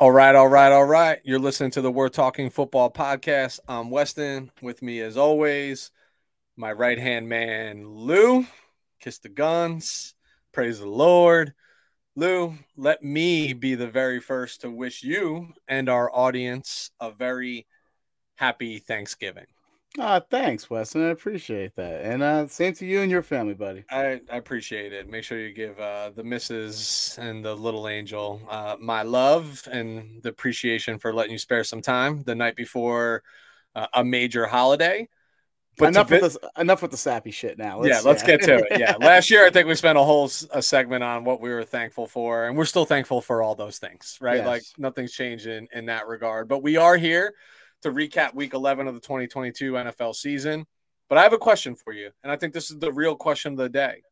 All right, all right, all right. You're listening to the We're Talking Football podcast. I'm Weston. With me, as always, my right hand man, Lou. Kiss the guns. Praise the Lord. Lou, let me be the very first to wish you and our audience a very happy Thanksgiving. Ah, thanks, Weston. I appreciate that. And uh, same to you and your family, buddy. I, I appreciate it. Make sure you give uh, the missus and the little angel uh, my love and the appreciation for letting you spare some time the night before uh, a major holiday. But enough with the enough with the sappy shit now. Let's, yeah, let's yeah. get to it. Yeah, last year I think we spent a whole a segment on what we were thankful for, and we're still thankful for all those things, right? Yes. Like nothing's changed in, in that regard. But we are here to recap week 11 of the 2022 NFL season. But I have a question for you, and I think this is the real question of the day.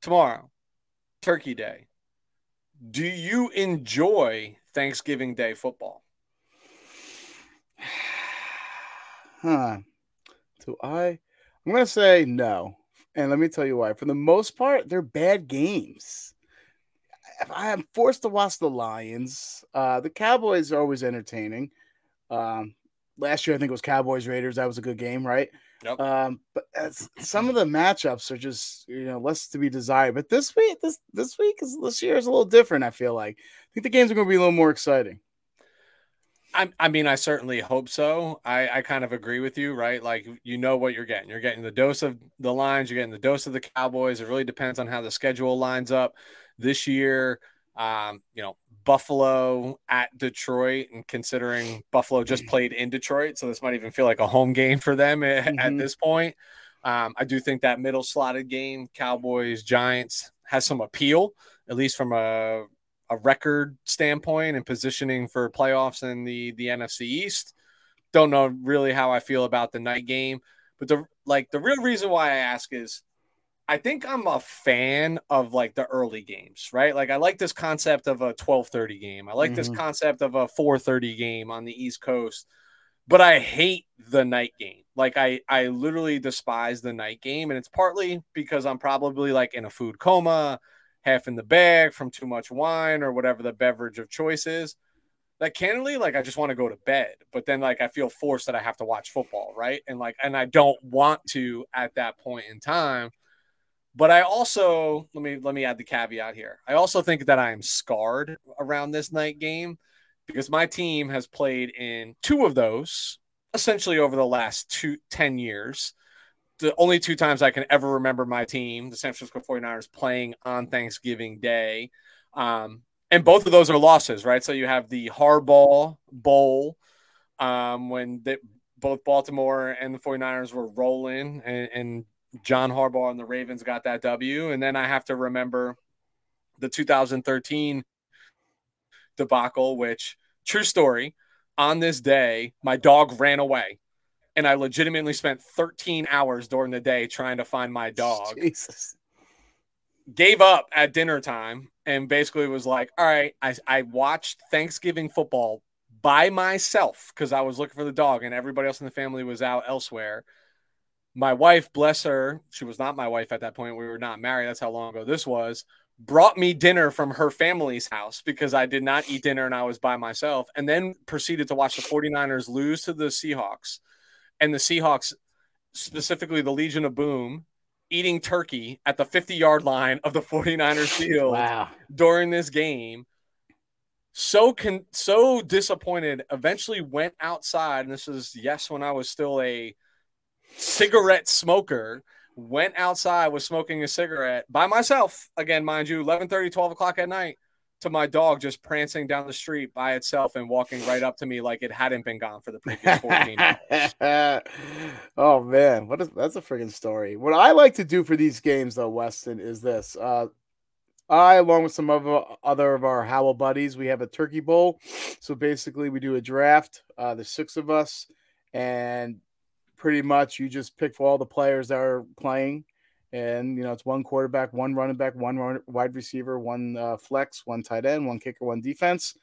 Tomorrow, Turkey Day. Do you enjoy Thanksgiving Day football? Huh. Do I? I'm going to say no. And let me tell you why. For the most part, they're bad games. I am forced to watch the Lions, uh, the Cowboys are always entertaining. Um, last year, I think it was Cowboys Raiders. That was a good game, right? Yep. Um, but some of the matchups are just you know less to be desired. But this week, this this week is this year is a little different. I feel like I think the games are going to be a little more exciting. I, I mean, I certainly hope so. I, I kind of agree with you, right? Like, you know what you're getting. You're getting the dose of the Lions, you're getting the dose of the Cowboys. It really depends on how the schedule lines up this year. Um, you know, Buffalo at Detroit, and considering Buffalo just mm. played in Detroit, so this might even feel like a home game for them at, mm-hmm. at this point. Um, I do think that middle slotted game, Cowboys Giants, has some appeal, at least from a, a record standpoint and positioning for playoffs in the the NFC East. Don't know really how I feel about the night game, but the like the real reason why I ask is I think I'm a fan of like the early games, right? Like I like this concept of a 12:30 game. I like mm-hmm. this concept of a 4:30 game on the East Coast. But I hate the night game. Like I I literally despise the night game and it's partly because I'm probably like in a food coma, half in the bag from too much wine or whatever the beverage of choice is. Like candidly, like I just want to go to bed, but then like I feel forced that I have to watch football, right? And like and I don't want to at that point in time but I also let me let me add the caveat here. I also think that I am scarred around this night game because my team has played in two of those essentially over the last two, 10 years. The only two times I can ever remember my team, the San Francisco 49ers, playing on Thanksgiving Day. Um, and both of those are losses, right? So you have the Harbaugh Bowl um, when the, both Baltimore and the 49ers were rolling and, and John Harbaugh and the Ravens got that W. And then I have to remember the 2013 debacle, which, true story, on this day, my dog ran away. And I legitimately spent 13 hours during the day trying to find my dog. Jesus. Gave up at dinner time and basically was like, all right, I, I watched Thanksgiving football by myself because I was looking for the dog and everybody else in the family was out elsewhere my wife, bless her, she was not my wife at that point. We were not married. That's how long ago this was. Brought me dinner from her family's house because I did not eat dinner and I was by myself. And then proceeded to watch the 49ers lose to the Seahawks. And the Seahawks, specifically the Legion of Boom, eating turkey at the 50 yard line of the 49ers field wow. during this game. So con- so disappointed. Eventually went outside, and this is yes when I was still a cigarette smoker went outside was smoking a cigarette by myself again mind you 11 30 12 o'clock at night to my dog just prancing down the street by itself and walking right up to me like it hadn't been gone for the previous 14 hours. oh man what is that's a freaking story what i like to do for these games though weston is this uh I, along with some of other of our Howell buddies, we have a turkey bowl. So basically, we do a draft. Uh, there's six of us, and pretty much you just pick for all the players that are playing. And, you know, it's one quarterback, one running back, one run, wide receiver, one uh, flex, one tight end, one kicker, one defense.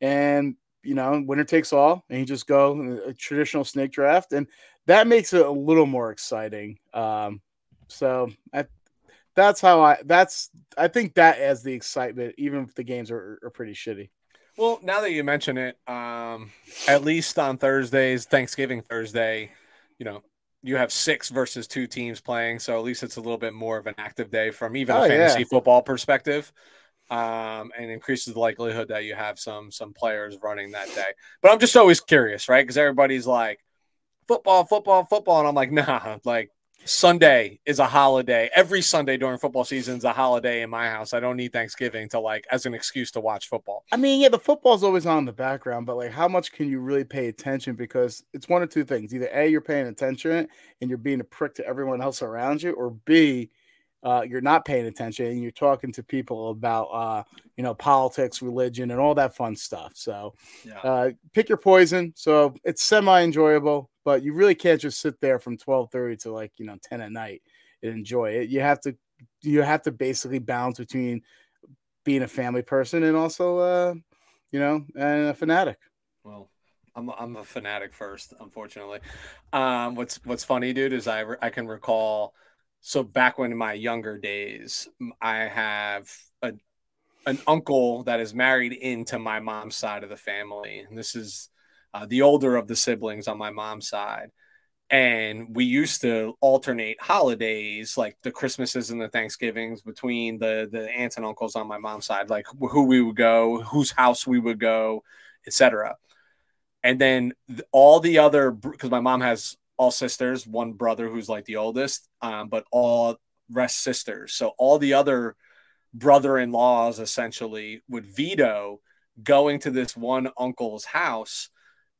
And, you know, winner takes all. And you just go a traditional snake draft. And that makes it a little more exciting. Um, so I, that's how I, that's, I think that as the excitement, even if the games are, are pretty shitty. Well, now that you mention it, um, at least on Thursdays, Thanksgiving Thursday, you know, you have six versus two teams playing, so at least it's a little bit more of an active day from even Oh, a fantasy yeah. football perspective, um, and increases the likelihood that you have some some players running that day. But I'm just always curious, right? Because everybody's like, football, football, football, and I'm like, nah, like Sunday is a holiday. Every Sunday during football season is a holiday in my house. I don't need Thanksgiving to like as an excuse to watch football. I mean, yeah, the football's always on in the background, but like, how much can you really pay attention? Because it's one of two things: either a, you're paying attention and you're being a prick to everyone else around you, or b, uh, you're not paying attention and you're talking to people about, uh, you know, politics, religion, and all that fun stuff. So, Yeah. uh, pick your poison. So it's semi enjoyable, but you really can't just sit there from twelve thirty to like you know ten at night and enjoy it. You have to, you have to basically balance between being a family person and also, uh, you know, and a fanatic. Well, I'm I'm a fanatic first, unfortunately. Um, what's what's funny, dude, is I re- I can recall. So back when in my younger days, I have a an uncle that is married into my mom's side of the family, and this is uh, the older of the siblings on my mom's side. And we used to alternate holidays, like the Christmases and the Thanksgivings, between the the aunts and uncles on my mom's side, like who we would go, whose house we would go, etc and then th- all the other because my mom has all sisters one brother who's like the oldest um, but all rest sisters. So all the other brother-in-laws essentially would veto going to this one uncle's house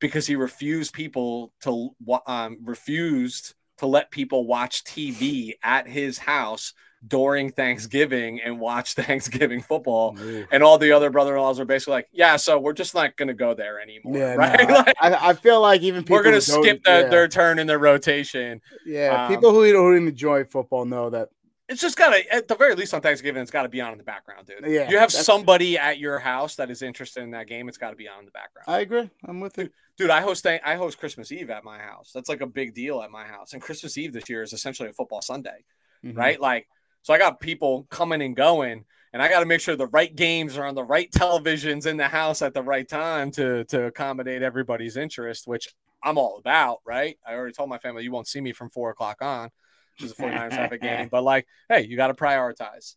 because he refused people to um, refused to let people watch tv at his house during thanksgiving and watch thanksgiving football and all the other brother-in-laws are basically like, yeah, so we're just not going to go there anymore, Yeah, right? no, Like, I, I feel like even people we're going to skip the, yeah, their turn in their rotation. yeah, um, people who who enjoy football know that. It's just got to, at the very least on Thanksgiving, it's got to be on in the background, dude. Yeah, you have somebody at your house that is interested in that game. It's got to be on in the background. I agree. I'm with you. dude, I host I host Christmas Eve at my house. That's like a big deal at my house. And Christmas Eve this year is essentially a football Sunday. Mhm. right? Like, so I got people coming and going, and I got to make sure the right games are on the right televisions in the house at the right time to to accommodate everybody's interest, which I'm all about, right? I already told my family you won't see me from four o'clock on, which is the 49ers have a game, but like, hey, you got to prioritize.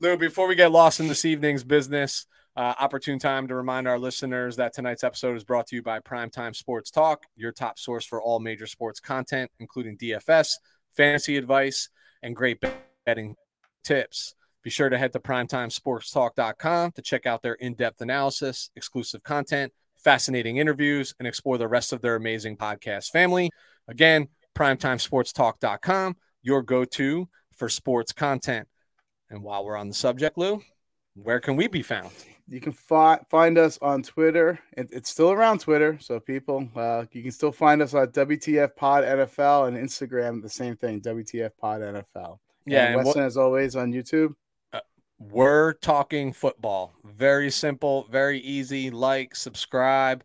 Lou, before we get lost in this evening's business, uh, opportune time to remind our listeners that tonight's episode is brought to you by Primetime Sports Talk, your top source for all major sports content, including DFS, fantasy advice, and great betting tips. Be sure to head to primetimesportstalk.com to check out their in depth analysis, exclusive content, fascinating interviews, and explore the rest of their amazing podcast family. Again, primetimesportstalk.com, your go to for sports content. And while we're on the subject, Lou, where can we be found? You can fi- find us on Twitter. It- it's still around Twitter, so people, uh, you can still find us on WTF Pod NFL and Instagram. The same thing, WTF Pod NFL. Yeah, and and what- Weston, as always, on YouTube. We're talking football. Very simple, very easy. Like, subscribe.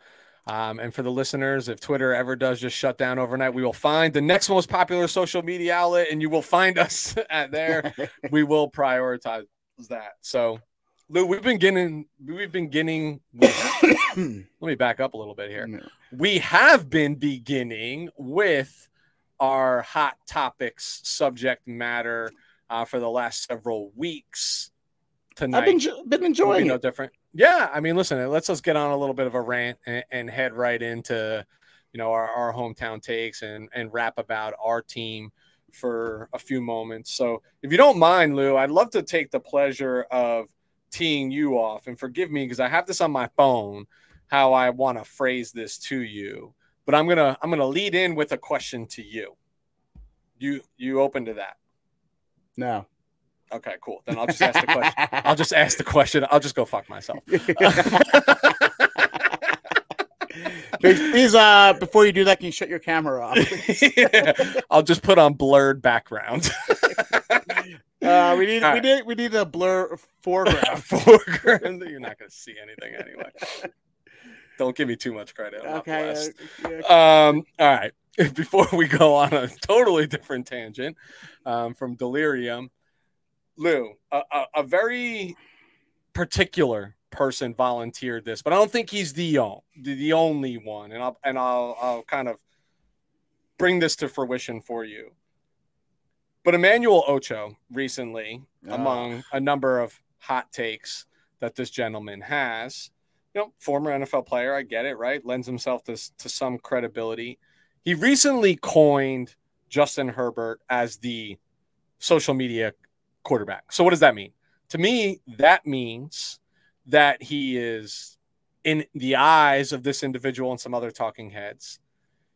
Um, and for the listeners, if Twitter ever does just shut down overnight, we will find the next most popular social media outlet and you will find us at there. we will prioritize that. So, Lou, we've been getting, we've been getting, let me back up a little bit here. We have been beginning with our hot topics subject matter uh, for the last several weeks. Tonight, I've been, been enjoying no it. different. Yeah, I mean, listen, let's just get on a little bit of a rant and, and head right into, you know, our, our hometown takes and and rap about our team for a few moments. So, if you don't mind, Lou, I'd love to take the pleasure of teeing you off, and forgive me because I have this on my phone, how I want to phrase this to you. But I'm gonna I'm gonna lead in with a question to you. You you open to that? No. Okay, cool. Then I'll just ask the question. I'll just ask the question. I'll just go fuck myself. please, uh, before you do that, can you shut your camera off? I'll just put on blurred background. Uh, we need, All we right. need, we need a blur foreground. Foreground. You're not going to see anything anyway. Don't give me too much credit. I'm okay. uh, yeah. Um, all right. Before we go on a totally different tangent um, from delirium, Lou, a, a, a very particular person volunteered this, but I don't think he's the only the only one. And I'll and I'll I'll kind of bring this to fruition for you. But Emmanuel Ocho recently, oh. among a number of hot takes that this gentleman has, you know, former NFL player, I get it, right? Lends himself to, to some credibility. He recently coined Justin Herbert as the social media quarterback. So what does that mean? To me, that means that he is in the eyes of this individual and some other talking heads.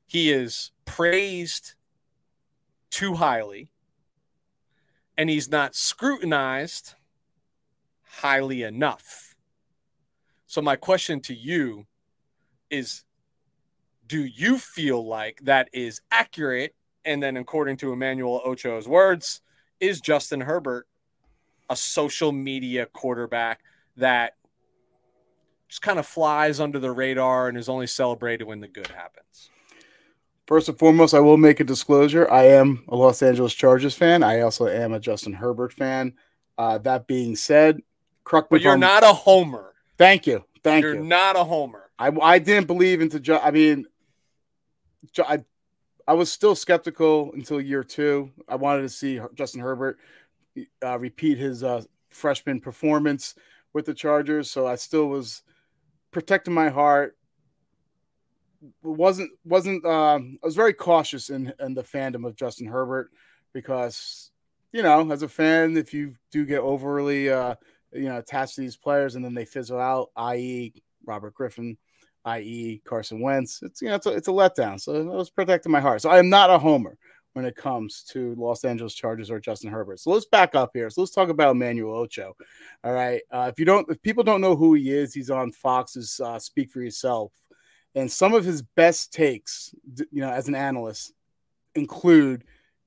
He is praised too highly and he's not scrutinized highly enough. So, my question to you is Do you feel like that is accurate? And then, according to Emmanuel Ocho's words, is Justin Herbert a social media quarterback that just kind of flies under the radar and is only celebrated when the good happens? First and foremost, I will make a disclosure. I am a Los Angeles Chargers fan. I also am a Justin Herbert fan. Uh, that being said, correct But you're not a homer. Thank you. Thank you're you. You're not a homer. I, I didn't believe into. Ju- I mean, I I was still skeptical until year two. I wanted to see Justin Herbert uh, repeat his uh, freshman performance with the Chargers, so I still was protecting my heart, wasn't wasn't um, I was very cautious in in the fandom of Justin Herbert because you know as a fan if you do get overly uh, you know attached to these players and then they fizzle out, i.e. Robert Griffin, i.e. Carson Wentz, it's you know it's a, it's a letdown. So I was protecting my heart. So I am not a homer when it comes to Los Angeles Chargers or Justin Herbert. So let's back up here. So let's talk about Emmanuel Ocho. All right. Uh, if you don't, if people don't know who he is, he's on Fox's uh, Speak for Yourself and some of his best takes, you know, as an analyst, include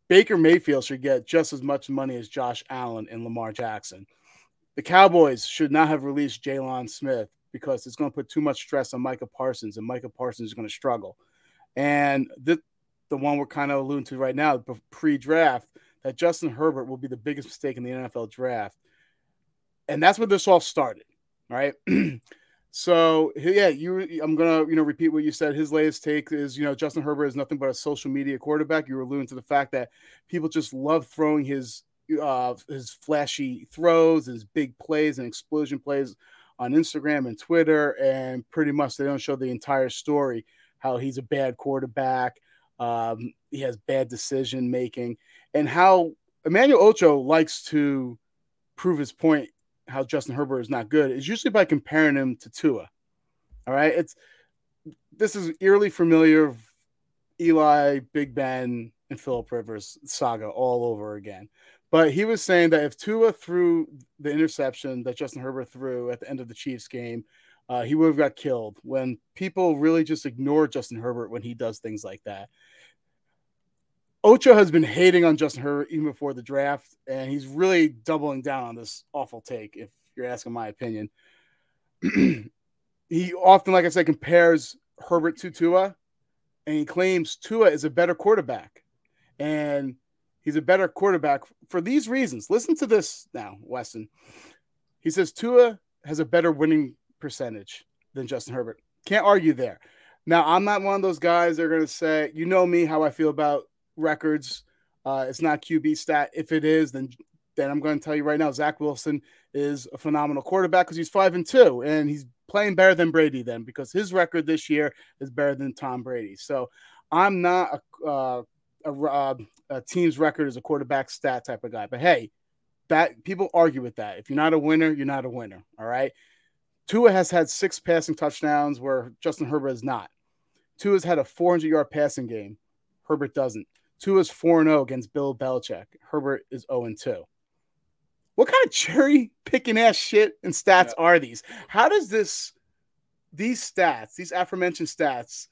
Baker Mayfield should get just as much money as Josh Allen and Lamar Jackson. The Cowboys should not have released Jaylon Smith because it's going to put too much stress on Micah Parsons, and Micah Parsons is going to struggle. And the, the one we're kind of alluding to right now, pre draft, that Justin Herbert will be the biggest mistake in the NFL draft. And that's where this all started, right? So yeah, you. I'm gonna you know repeat what you said. His latest take is you know Justin Herbert is nothing but a social media quarterback. You were alluding to the fact that people just love throwing his uh his flashy throws, his big plays and explosion plays on Instagram and Twitter, and pretty much they don't show the entire story. How he's a bad quarterback, um, he has bad decision making, and how Emmanuel Ocho likes to prove his point how Justin Herbert is not good is usually by comparing him to Tua. All right, it's this is eerily familiar. Eli, Big Ben, and Philip Rivers saga all over again. But he was saying that if Tua threw the interception that Justin Herbert threw at the end of the Chiefs game, uh, he would have got killed. When people really just ignore Justin Herbert when he does things like that, Ocho has been hating on Justin Herbert even before the draft, and he's really doubling down on this awful take, if you're asking my opinion. he often, like I said, compares Herbert to Tua, and he claims Tua is a better quarterback. And he's a better quarterback for these reasons. Listen to this now, Weston. He says Tua has a better winning percentage than Justin Herbert. Can't argue there. Now, I'm not one of those guys that are going to say, you know me, how I feel about records. Uh, it's not QB stat. If it is, then then I'm going to tell you right now, Zach Wilson is a phenomenal quarterback because he's five and two, and he's playing better than Brady. Then because his record this year is better than Tom Brady. So I'm not a, uh, a, uh, a team's record as a quarterback stat type of guy. But hey, that people argue with that. If you're not a winner, you're not a winner. All right. Tua has had six passing touchdowns where Justin Herbert has not. Tua has had a 400 yard passing game. Herbert doesn't. Tua is 4 0 against Bill Belichick. Herbert is 0 2. What kind of cherry picking ass shit and stats yeah. are these? How does this, these stats, these aforementioned stats,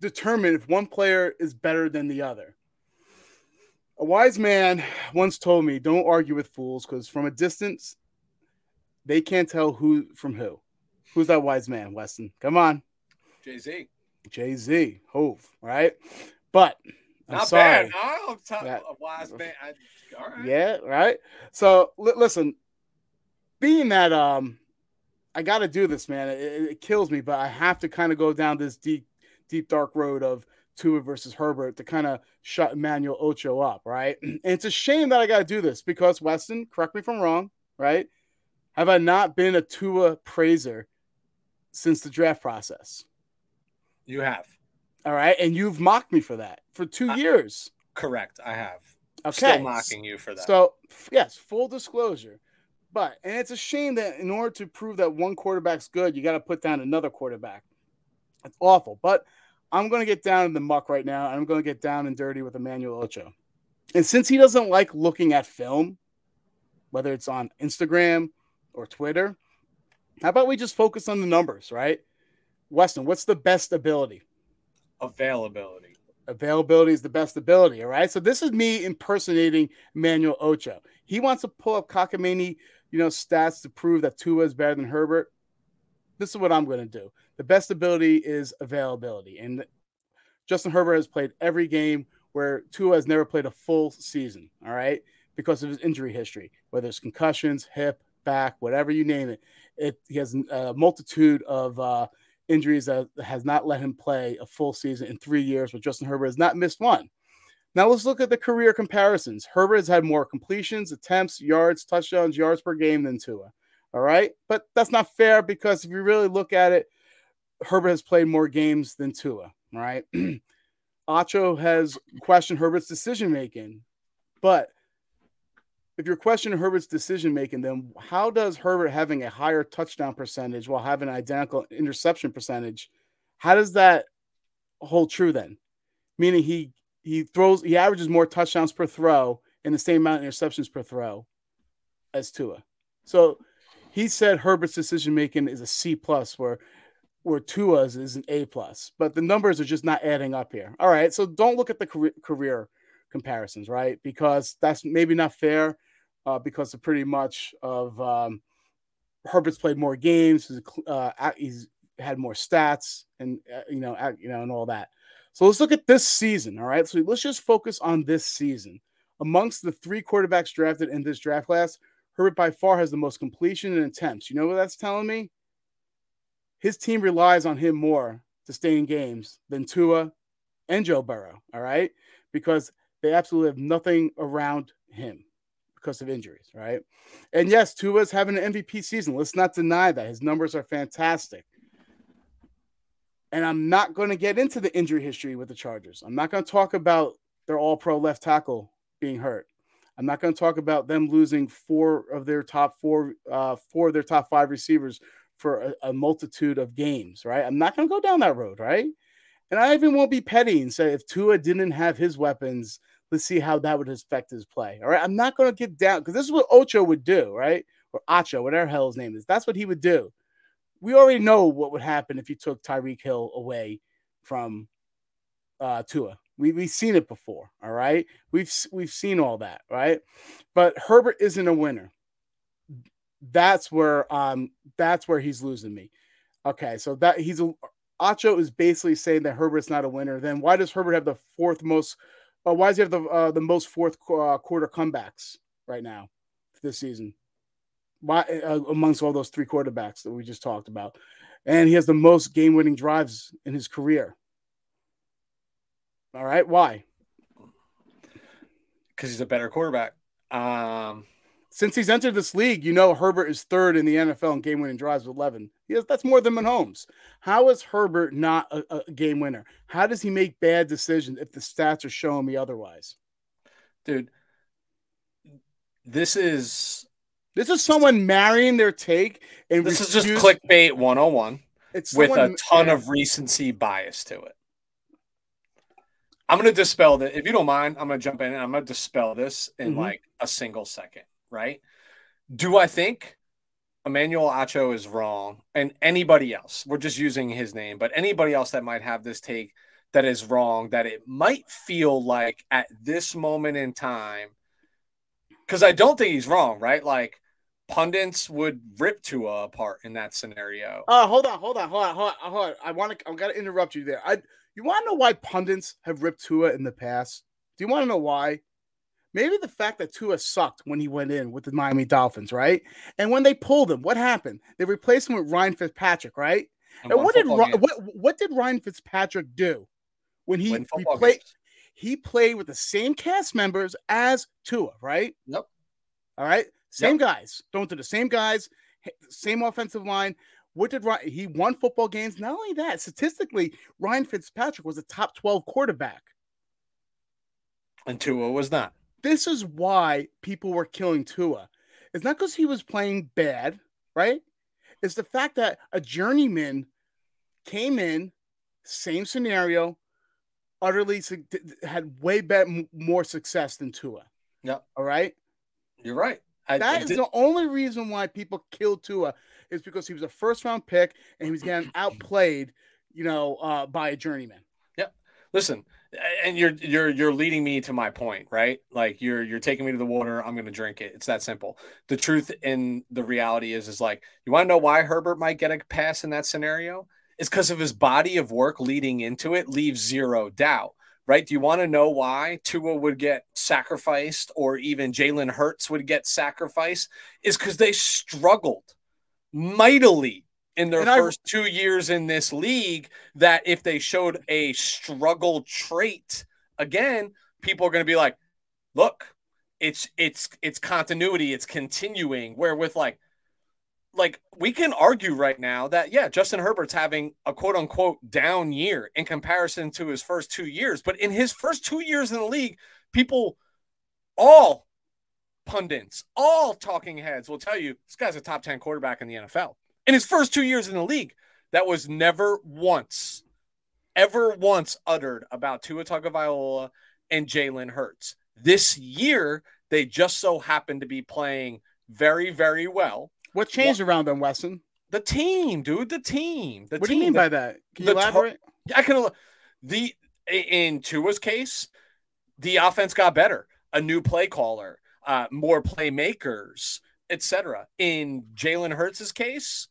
determine if one player is better than the other? A wise man once told me, don't argue with fools because from a distance, they can't tell who from who. Who's that wise man, Weston? Come on. Jay Z. Jay Z. Hov, right? But I'm Not sorry. bad. I'll talk that, a wise man. I, all right. Yeah, right. So l- listen, being that um, I got to do this, man. It, it, kills me, but I have to kind of go down this deep, deep dark road of Tua versus Herbert to kind of shut Emmanuel Ocho up, right? And it's a shame that I got to do this because Weston, correct me if I'm wrong, right? Have I not been a Tua praiser since the draft process? You have. All right, and you've mocked me for that for two I, years. Correct, I have. Okay, still mocking you for that. So yes, full disclosure. But and it's a shame that in order to prove that one quarterback's good, you got to put down another quarterback. It's awful. But I'm going to get down in the muck right now. I'm going to get down and dirty with Emmanuel Ocho. And since he doesn't like looking at film, whether it's on Instagram or Twitter, how about we just focus on the numbers, right? Weston, what's the best ability? Availability. Availability is the best ability, all right? So this is me impersonating Emmanuel Ocho. He wants to pull up cockamamie, you know, stats to prove that Tua is better than Herbert. This is what I'm going to do. The best ability is availability. And Justin Herbert has played every game where Tua has never played a full season, all right, because of his injury history, whether it's concussions, hip, back, whatever you name it. It he has a multitude of uh, injuries that has not let him play a full season in three years, but Justin Herbert has not missed one. Now let's look at the career comparisons. Herbert has had more completions, attempts, yards, touchdowns, yards per game than Tua. All right. But that's not fair because if you really look at it, Herbert has played more games than Tua. Right. Acho has questioned Herbert's decision making. But if you're questioning Herbert's decision making, then how does Herbert having a higher touchdown percentage while having an identical interception percentage, how does that hold true then? Meaning he he throws he averages more touchdowns per throw and the same amount of interceptions per throw as Tua. So he said Herbert's decision making is a C plus, where where Tua's is an A plus. But the numbers are just not adding up here. All right, so don't look at the career, career comparisons, right? Because that's maybe not fair. Uh, because of pretty much of um, Herbert's played more games. Uh, he's had more stats, and uh, you know, you know, and all that. So let's look at this season. All right. So let's just focus on this season. Amongst the three quarterbacks drafted in this draft class, Herbert by far has the most completion and attempts. You know what that's telling me? His team relies on him more to stay in games than Tua and Joe Burrow. All right. Because they absolutely have nothing around him because of injuries. Right. And yes, Tua's having an MVP season. Let's not deny that. His numbers are fantastic. And I'm not going to get into the injury history with the Chargers. I'm not going to talk about their all pro left tackle being hurt. I'm not going to talk about them losing four of their top four, uh, four of their top five receivers for a, a multitude of games, right? I'm not going to go down that road, right? And I even won't be petty and say if Tua didn't have his weapons, let's see how that would affect his play. All right. I'm not going to get down because this is what Ocho would do, right? Or Acho, whatever hell his name is. That's what he would do we already know what would happen if you took Tyreek Hill away from uh, Tua. We we've seen it before. All right, we've we've seen all that, right? But Herbert isn't a winner. That's where um that's where he's losing me. Okay, so that he's a Acho is basically saying that Herbert's not a winner. Then why does Herbert have the fourth most? Uh, why does he have the uh, the most fourth uh, quarter comebacks right now this season? Why uh, amongst all those three quarterbacks that we just talked about. And he has the most game winning drives in his career. All right. Why? Because he's a better quarterback. Um, Since he's entered this league, you know Herbert is third in the NFL in game winning drives with 11. Yes, that's more than Mahomes. How is Herbert not a, a game winner? How does he make bad decisions if the stats are showing me otherwise? Dude, this is this is someone marrying their take, and this refuse- is just clickbait 101 it's with a ton of recency bias to it. I'm going to dispel that. If you don't mind, I'm going to jump in and I'm going to dispel this in mm-hmm. like a single second, right? Do I think Emmanuel Acho is wrong and anybody else, we're just using his name, but anybody else that might have this take that is wrong, that it might feel like at this moment in time, because I don't think he's wrong, right? Like pundits would rip Tua apart in that scenario. Uh hold on, hold on, hold on, hold on, hold on. I want to. I'm gonna interrupt you there. I you want to know why pundits have ripped Tua in the past? Do you want to know why? Maybe the fact that Tua sucked when he went in with the Miami Dolphins, right? And when they pulled him, what happened? They replaced him with Ryan Fitzpatrick, right? And, and what did what what did Ryan Fitzpatrick do when he played? He played with the same cast members as Tua, right? Yep. All right, same yep. guys. Don't do the same guys, same offensive line. What did Ryan? He won football games. Not only that, statistically, Ryan Fitzpatrick was a top twelve quarterback, and Tua was not. This is why people were killing Tua. It's not because he was playing bad, right? It's the fact that a journeyman came in, same scenario, utterly had way better, more success than Tua. Yeah. All right. You're right. I, that I is the only reason why people killed Tua is because he was a first round pick and he was getting outplayed, you know, uh, by a journeyman. Yep. Listen, and you're you're you're leading me to my point, right? Like you're you're taking me to the water. I'm going to drink it. It's that simple. The truth and the reality is is like you want to know why Herbert might get a pass in that scenario? Is because of his body of work leading into it leaves zero doubt right? Do you want to know why Tua would get sacrificed or even Jalen Hurts would get sacrificed? Is because they struggled mightily in their and first I, two years in this league. That if they showed a struggle trait again, people are going to be like, look, it's it's it's continuity, it's continuing. Where with like like we can argue right now that yeah, Justin Herbert's having a quote unquote down year in comparison to his first two years, but in his first two years in the league, people all pundits, all talking heads will tell you this guy's a top 10 quarterback in the NFL. In his first two years in the league, that was never once, ever once uttered about Tua Tagovailoa and Jalen Hurts. This year, they just so happen to be playing very, very well. What changed what? around them, Weston? The team, dude. The team. The what team. do you mean the, by that? Can you elaborate? I can. The in Tua's case, the offense got better. A new play caller, uh, more playmakers, etc. In Jalen Hurts' case,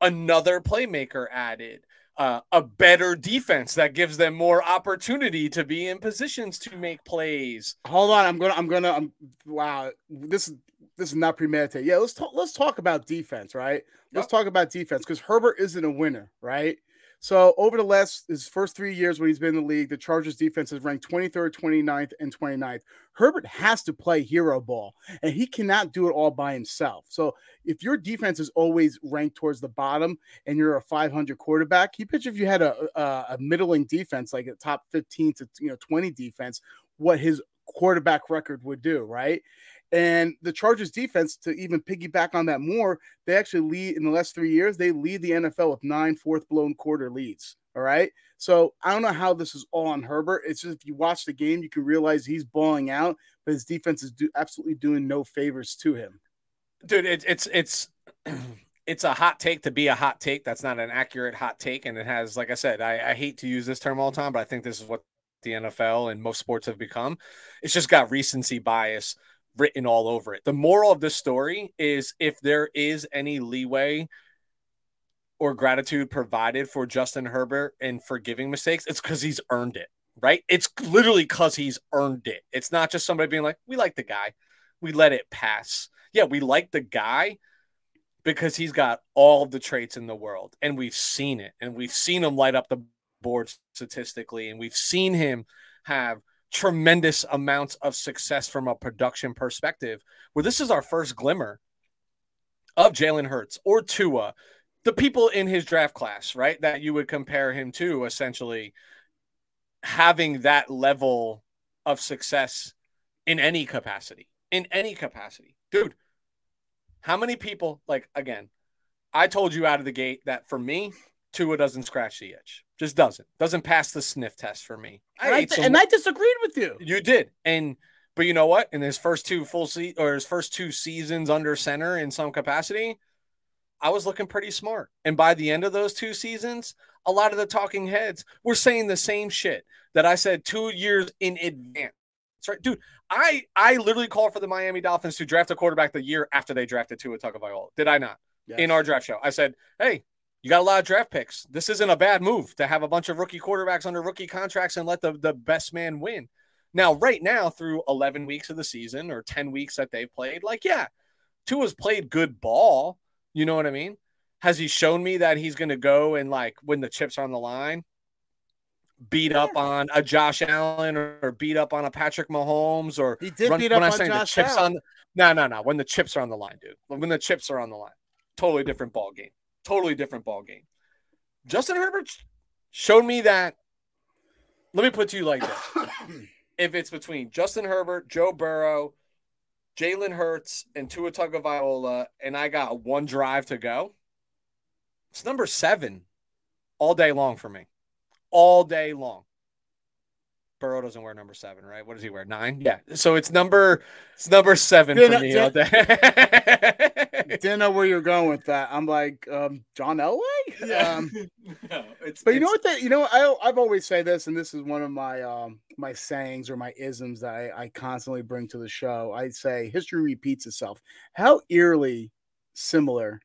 another playmaker added. Uh, a better defense that gives them more opportunity to be in positions to make plays. Hold on, I'm gonna, I'm gonna, I'm wow. This this is not premeditated. Yeah, let's talk. Let's talk about defense, right? Let's talk about defense because Herbert isn't a winner, right? So over the last his first three years when he's been in the league, the Chargers defense has ranked 23rd, 29th, and 29th. Herbert has to play hero ball, and he cannot do it all by himself. So if your defense is always ranked towards the bottom and you're a 500 quarterback, you picture if you had a, a, a middling defense like a top 15 to you know 20 defense, what his quarterback record would do, right? And the Chargers defense, to even piggyback on that more, they actually lead in the last three years, they lead the NFL with nine fourth blown quarter leads. All right. So I don't know how this is all on Herbert. It's just if you watch the game, you can realize he's balling out, but his defense is do, absolutely doing no favors to him. Dude, it, it's it's it's a hot take to be a hot take. That's not an accurate hot take, and it has, like I said, I, I hate to use this term all the time, but I think this is what the NFL and most sports have become. It's just got recency bias written all over it. The moral of the story is if there is any leeway or gratitude provided for Justin Herbert and forgiving mistakes, it's because he's earned it, right? It's literally because he's earned it. It's not just somebody being like, we like the guy, we let it pass. Yeah, we like the guy because he's got all the traits in the world, and we've seen it, and we've seen him light up the board statistically, and we've seen him have tremendous amounts of success from a production perspective, where this is our first glimmer of Jalen Hurts or Tua, the people in his draft class, right? That you would compare him to essentially having that level of success in any capacity. In any capacity. Dude, how many people, like, again, I told you out of the gate that for me, Tua doesn't scratch the itch. Just doesn't. Doesn't pass the sniff test for me. I and, I, and I disagreed with you. You did. And but you know what? In his first two full se- or his first two seasons under center in some capacity, I was looking pretty smart. And by the end of those two seasons, a lot of the talking heads were saying the same shit that I said two years in advance. That's right, dude. I I literally called for the Miami Dolphins to draft a quarterback the year after they drafted Tua Tagovailoa. Did I not? Yes. In our draft show, I said, "Hey, you got a lot of draft picks. This isn't a bad move to have a bunch of rookie quarterbacks under rookie contracts and let the, the best man win. Now, right now, through 11 weeks of the season or 10 weeks that they've played, like, yeah, Tua's played good ball. You know what I mean? Has he shown me that he's going to go and, like, when the chips are on the line, beat up on a Josh Allen or, or, beat up on a Patrick Mahomes or he did run, beat up on Josh chips Allen. on no no no when the chips are on the line, dude. When the chips are on the line, totally different ball game. Totally different ball game. Justin Herbert showed me that. Let me put to you like this: if it's between Justin Herbert, Joe Burrow, Jalen Hurts, and Tua Tagovailoa, and I got one drive to go, it's number seven all day long for me all day long. Burrow doesn't wear number seven, right? What does he wear? Nine? Yeah. So it's number it's number 7 didn't, for me all day. didn't know where you're going with that. I'm like, um, John Elway? Yeah. Um, no, it's, but you know what that you know I I've always say this, and this is one of my um my sayings or my isms that I, I constantly bring to the show. I say history repeats itself. How eerily similar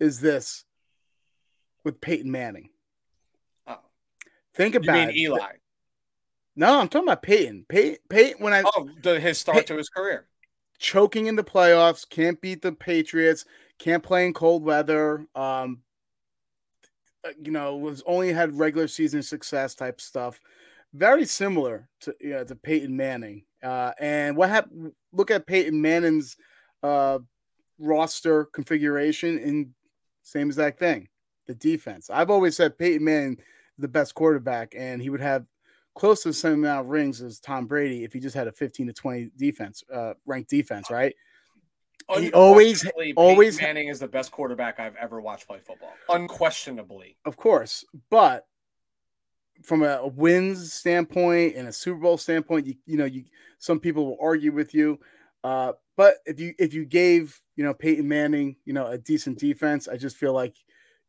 is this with Peyton Manning? Oh. Think about it. Eli. No, I'm talking about Peyton. Peyton, Peyton when I oh the, his start Pey- to his career, choking in the playoffs, can't beat the Patriots, can't play in cold weather. Um, uh, you know, was only had regular season success type stuff. Very similar to you know, to Peyton Manning. Uh, and what happened? Look at Peyton Manning's uh, roster configuration, and same exact thing. The defense. I've always said Peyton Manning the best quarterback, and he would have close to the same amount of rings as Tom Brady if he just had a 15 to 20 defense, uh, ranked defense, right? He always, always Manning is the best quarterback I've ever watched play football, unquestionably. Of course, but from a wins standpoint and a Super Bowl standpoint, you you know, you some people will argue with you. Uh, but if you if you gave you know Peyton Manning you know a decent defense, I just feel like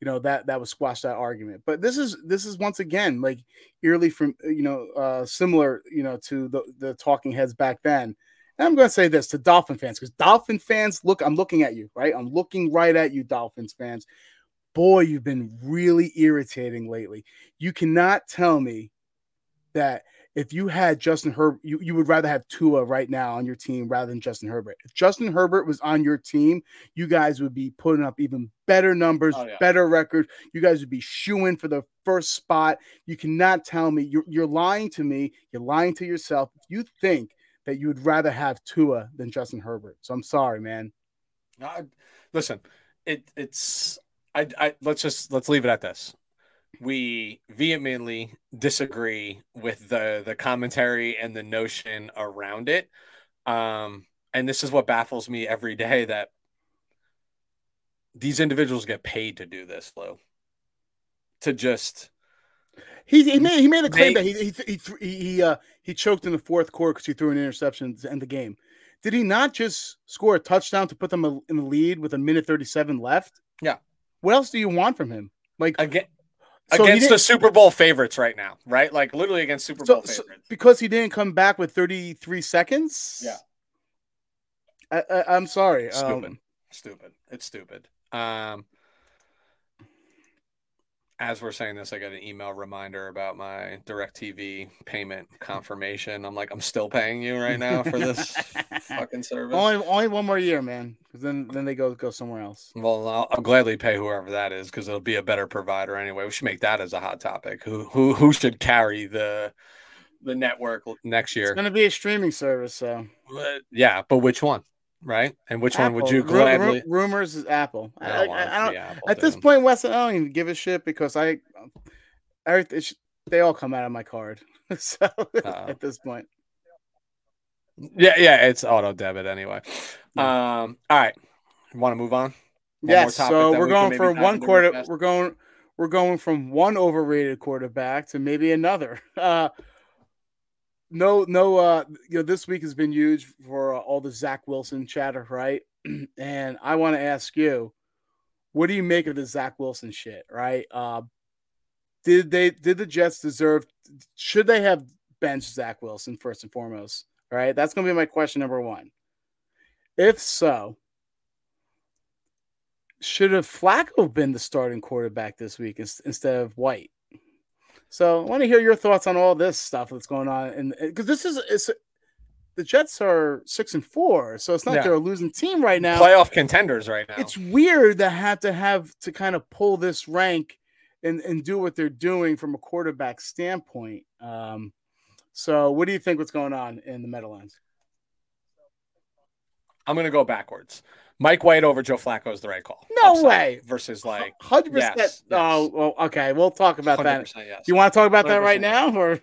you know that that would squash that argument. But this is this is once again like eerily from you know uh similar you know to the the talking heads back then. And i'm going to say this to dolphin fans because dolphin fans look i'm looking at you right? I'm looking right at you dolphins fans. Boy you've been really irritating lately. You cannot tell me that if you had Justin Herbert, you, you would rather have Tua right now on your team rather than Justin Herbert. If Justin Herbert was on your team, you guys would be putting up even better numbers, oh, yeah. better record. You guys would be shooing for the first spot. You cannot tell me you're, you're lying to me. You're lying to yourself. If you think that you would rather have Tua than Justin Herbert. So I'm sorry, man. Listen, it it's I, I let's just let's leave it at this we vehemently disagree with the the commentary and the notion around it. Um, and this is what baffles me every day that these individuals get paid to do this, Lou. To just he, he made he made a claim that he he he he, uh, he choked in the fourth quarter because he threw an interception to end the game. Did he not just score a touchdown to put them in the lead with a minute thirty seven left? Yeah. What else do you want from him? Like again, so against the Super Bowl favorites right now, right? Like literally against Super Bowl favorites. So because he didn't come back with 33 seconds? Yeah. I, am sorry. Stupid. Um, stupid. It's stupid. Um, as we're saying this, I got an email reminder about my DirecTV payment confirmation. I'm like, I'm still paying you right now for this fucking service. Only, only one more year, man. Because then, then they go go somewhere else. Well, I'll, I'll gladly pay whoever that is because it'll be a better provider anyway. We should make that as a hot topic. Who who who should carry the the network next year? It's going to be a streaming service, so. But, yeah, but which one? Right? And which Apple. one would you gladly? R- rumors is Apple. I, I, I don't. Apple, at dude. this point, Wes, I don't even give a shit because I, everything, they all come out of my card. so Uh-oh. at this point, yeah, yeah, it's auto debit anyway. Um, all right, want to move on? One yes. So we're we going for one quarter. We're going. We're going from one overrated quarterback to maybe another. Uh, no, no. Uh, you know, this week has been huge for uh, all the Zach Wilson chatter, right? and I want to ask you, what do you make of the Zach Wilson shit, right? Uh, did they did the Jets deserve? Should they have benched Zach Wilson first and foremost? All right, that's going to be my question number one. If so, should have Flacco been the starting quarterback this week instead of White? So I want to hear your thoughts on all this stuff that's going on, and because this is the Jets are six and four, so it's not yeah. they're a losing team right now. Playoff contenders right now. It's weird to have to have to kind of pull this rank and and do what they're doing from a quarterback standpoint. Um, so, what do you think? What's going on in the Meadowlands? I'm going to go backwards. Mike White over Joe Flacco is the right call. No Upside way. Versus like hundred yes, percent. Oh, well, okay. We'll talk about that. Yes. You want to talk about 100%. that right now, or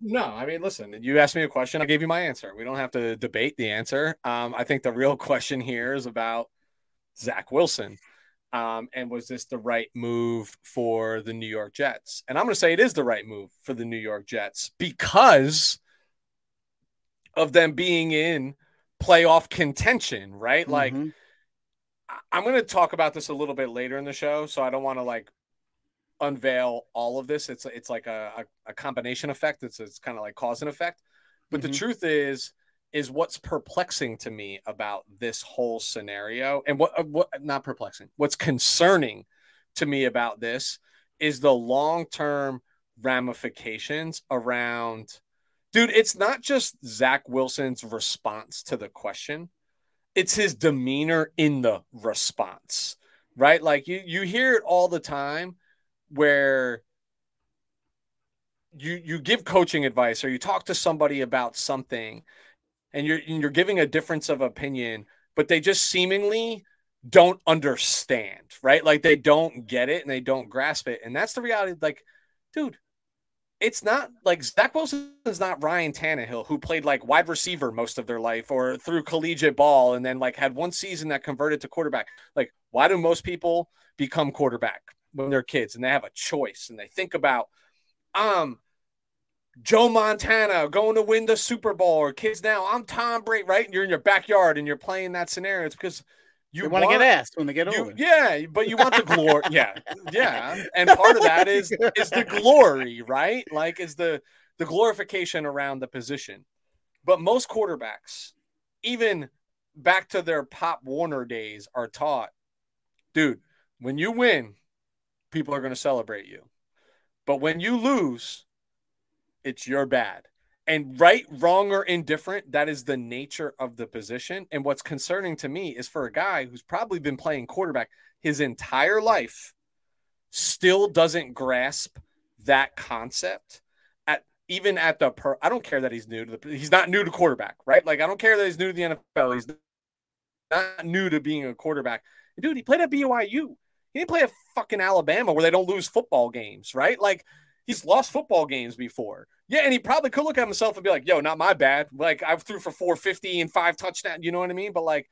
no? I mean, listen. You asked me a question. I gave you my answer. We don't have to debate the answer. Um, I think the real question here is about Zach Wilson. Um, and was this the right move for the New York Jets? And I'm going to say it is the right move for the New York Jets because of them being in playoff contention, right? Mm-hmm. Like, I'm going to talk about this a little bit later in the show, so I don't want to like unveil all of this. It's it's like a, a, a combination effect. It's it's kind of like cause and effect. But mm-hmm. the truth is, is what's perplexing to me about this whole scenario, and what uh, what not perplexing, what's concerning to me about this is the long term ramifications around dude, it's not just Zach Wilson's response to the question, it's his demeanor in the response, right? Like you, you hear it all the time where you you give coaching advice or you talk to somebody about something and you're you're giving a difference of opinion but they just seemingly don't understand right like they don't get it and they don't grasp it and that's the reality like dude it's not like Zach Wilson is not Ryan Tannehill, who played like wide receiver most of their life or through collegiate ball and then like had one season that converted to quarterback. Like, why do most people become quarterback when they're kids and they have a choice and they think about, um, Joe Montana going to win the Super Bowl or kids now, I'm Tom Brady, right? And you're in your backyard and you're playing that scenario. It's because you want to get asked when they get you, older. Yeah, but you want the glory. yeah, yeah, and part of that is is the glory, right? Like is the the glorification around the position. But most quarterbacks, even back to their Pop Warner days, are taught, dude, when you win, people are going to celebrate you, but when you lose, it's your bad. And right, wrong, or indifferent, that is the nature of the position. And what's concerning to me is for a guy who's probably been playing quarterback his entire life, still doesn't grasp that concept at even at the per I don't care that he's new to the he's not new to quarterback, right? Like I don't care that he's new to the NFL. He's not new to being a quarterback. Dude, he played at BYU. He didn't play at fucking Alabama where they don't lose football games, right? Like he's lost football games before. Yeah, and he probably could look at himself and be like, "Yo, not my bad. Like I threw for 450 and five touchdowns. You know what I mean?" But like,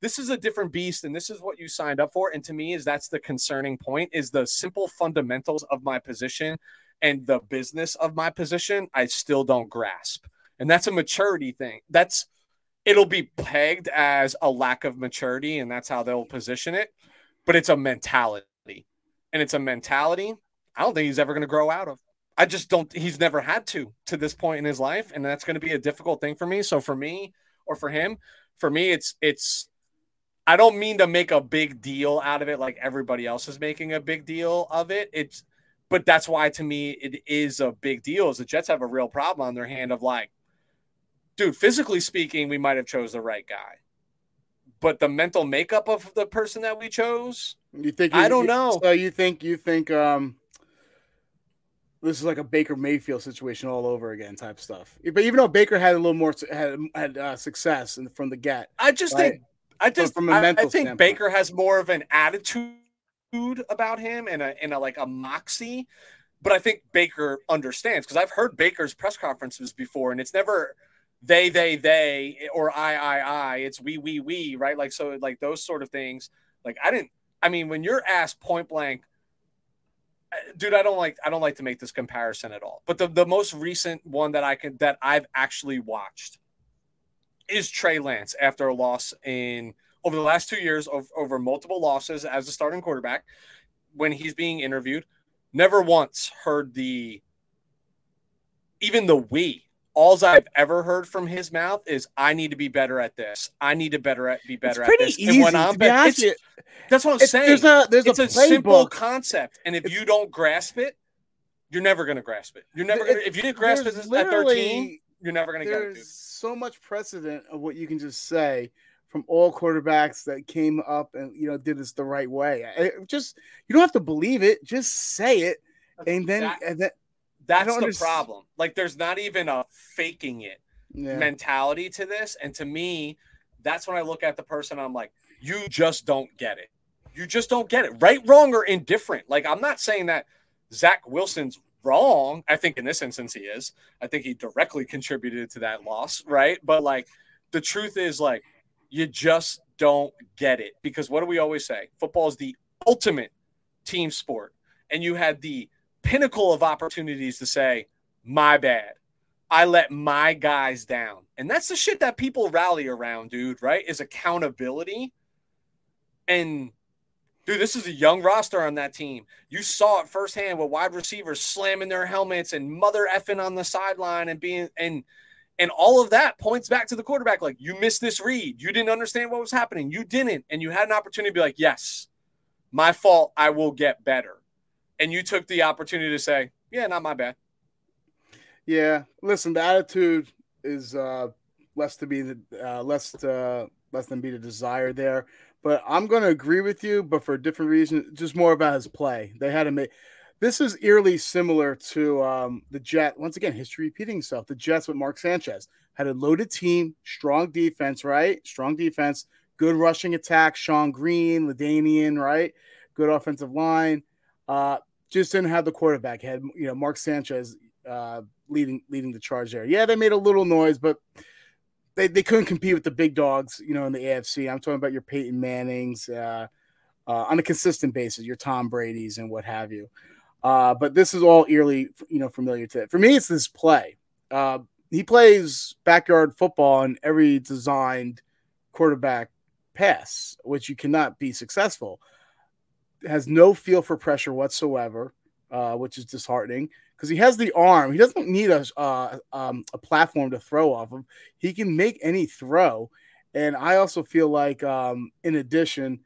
this is a different beast, and this is what you signed up for. And to me, is that's the concerning point: is the simple fundamentals of my position and the business of my position. I still don't grasp, and that's a maturity thing. That's it'll be pegged as a lack of maturity, and that's how they'll position it. But it's a mentality, and it's a mentality. I don't think he's ever going to grow out of. I just don't. He's never had to to this point in his life, and that's going to be a difficult thing for me. So for me, or for him, for me, it's it's. I don't mean to make a big deal out of it like everybody else is making a big deal of it. It's, but that's why to me it is a big deal. Is the Jets have a real problem on their hand of like, dude, physically speaking, we might have chose the right guy, but the mental makeup of the person that we chose, you think? I don't know. So you think you think um this is like a Baker Mayfield situation all over again type stuff. But even though Baker had a little more had had uh, success in, from the get, I just right? think I just from a mental I, I think standpoint. Baker has more of an attitude about him and a and a like a moxie. But I think Baker understands because I've heard Baker's press conferences before, and it's never they, they, they, or I, I, I. It's we, we, we, right? Like so, like those sort of things. Like I didn't. I mean, when you're asked point blank, dude i don't like i don't like to make this comparison at all but the, the most recent one that i can that i've actually watched is trey lance after a loss in over the last two years over, over multiple losses as a starting quarterback when he's being interviewed never once heard the even the we all I've ever heard from his mouth is I need to be better at this. I need to better at be better it's pretty at this. Easy, and when I'm better, that's what I'm saying. There's a there's it's a, a simple concept, and if, if, you don't grasp it, you're never going to grasp it. You're never going to, if you didn't grasp it at 13, you're never going to get it. There's so much precedent of what you can just say from all quarterbacks that came up and, you know, did this the right way. It just, you don't have to believe it, just say it. And then, that, and then that's the problem. Like, there's not even a faking it yeah. mentality to this. And to me, that's when I look at the person, I'm like, you just don't get it. You just don't get it. Right, wrong, or indifferent. Like, I'm not saying that Zach Wilson's wrong. I think in this instance he is. I think he directly contributed to that loss, right? But like the truth is like you just don't get it because what do we always say? Football is the ultimate team sport. And you had the pinnacle of opportunities to say, "My bad. I let my guys down." And that's the shit that people rally around, dude, right? Is accountability. And Dude, this is a young roster on that team. You saw it firsthand with wide receivers slamming their helmets and mother effing on the sideline and being and and all of that points back to the quarterback. Like you missed this read. You didn't understand what was happening. You didn't. And you had an opportunity to be like, yes, my fault. I will get better. And you took the opportunity to say, yeah, not my bad. Yeah. Listen, the attitude is uh less to be the uh less to less than be the desire there. But I'm going to agree with you, but for a different reason, just more about his play. They had to make this is eerily similar to um, the Jet. Once again, history repeating itself. The Jets with Mark Sanchez had a loaded team, strong defense, right? Strong defense, good rushing attack. Shonn Greene, LaDainian, right? Good offensive line. Uh, just didn't have the quarterback. Had you know Mark Sanchez uh, leading leading the charge there. Yeah, they made a little noise, but they, they couldn't compete with the big dogs, you know, in the AFC. I'm talking about your Peyton Mannings uh, uh, on a consistent basis, your Tom Brady's and what have you. Uh, but this is all eerily, you know, familiar to it. For me, it's this play. Uh, he plays backyard football in every designed quarterback pass, which you cannot be successful. Has no feel for pressure whatsoever, uh, which is disheartening because he has the arm. He doesn't need a uh, um, a platform to throw off of. He can make any throw, and I also feel like, um, in addition,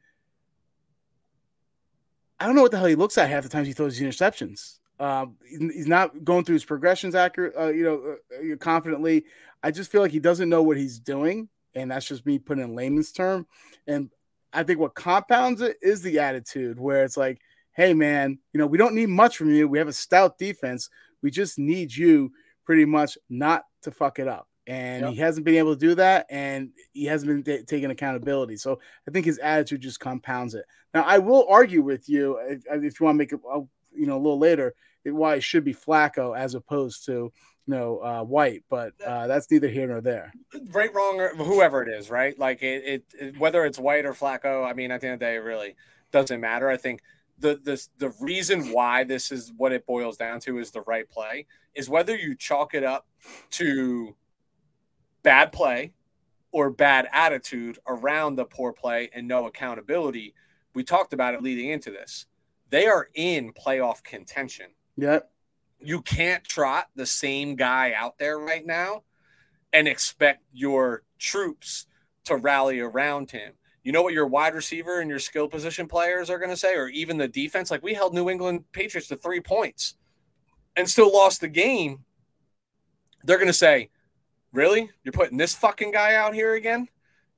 I don't know what the hell he looks at half the times he throws these interceptions. Um, he's not going through his progressions accurate, uh, you know, uh, confidently. I just feel like he doesn't know what he's doing, and that's just me putting in layman's term. And I think what compounds it is the attitude, where it's like hey, man, you know, we don't need much from you. We have a stout defense. We just need you pretty much not to fuck it up. And yep. he hasn't been able to do that, and he hasn't been t- taking accountability. So I think his attitude just compounds it. Now, I will argue with you if, if you want to make it, uh, you know, a little later, why it should be Flacco as opposed to know uh, White, but uh, that's neither here nor there. Right, wrong, or whoever it is, right? Like it, it, it, whether it's White or Flacco. I mean, at the end of the day, it really doesn't matter. I think the the the reason why this is what it boils down to is the right play is whether you chalk it up to bad play or bad attitude around the poor play and no accountability. We talked about it leading into this. They are in playoff contention. Yep. You can't trot the same guy out there right now and expect your troops to rally around him you know what your wide receiver and your skill position players are going to say, or even the defense? Like we held New England Patriots to three points and still lost the game. They're going to say, Really? You're putting this fucking guy out here again?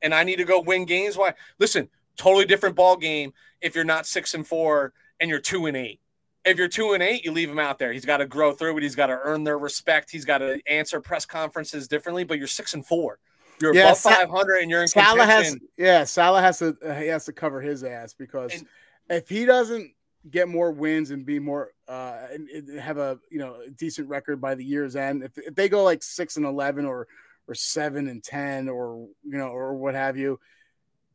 And I need to go win games? Why? Listen, totally different ball game if you're not six and four and you're two and eight. If you're two and eight, you leave him out there. He's got to grow through it. He's got to earn their respect. He's got to answer press conferences differently. But you're six and four. You're yeah, above 500 and you're in Salah contention. has yeah, Salah has to uh, he has to cover his ass because and, if he doesn't get more wins and be more uh and, and, have a you know decent record by the year's end, if, if they go like six and eleven or or seven and ten or you know or what have you,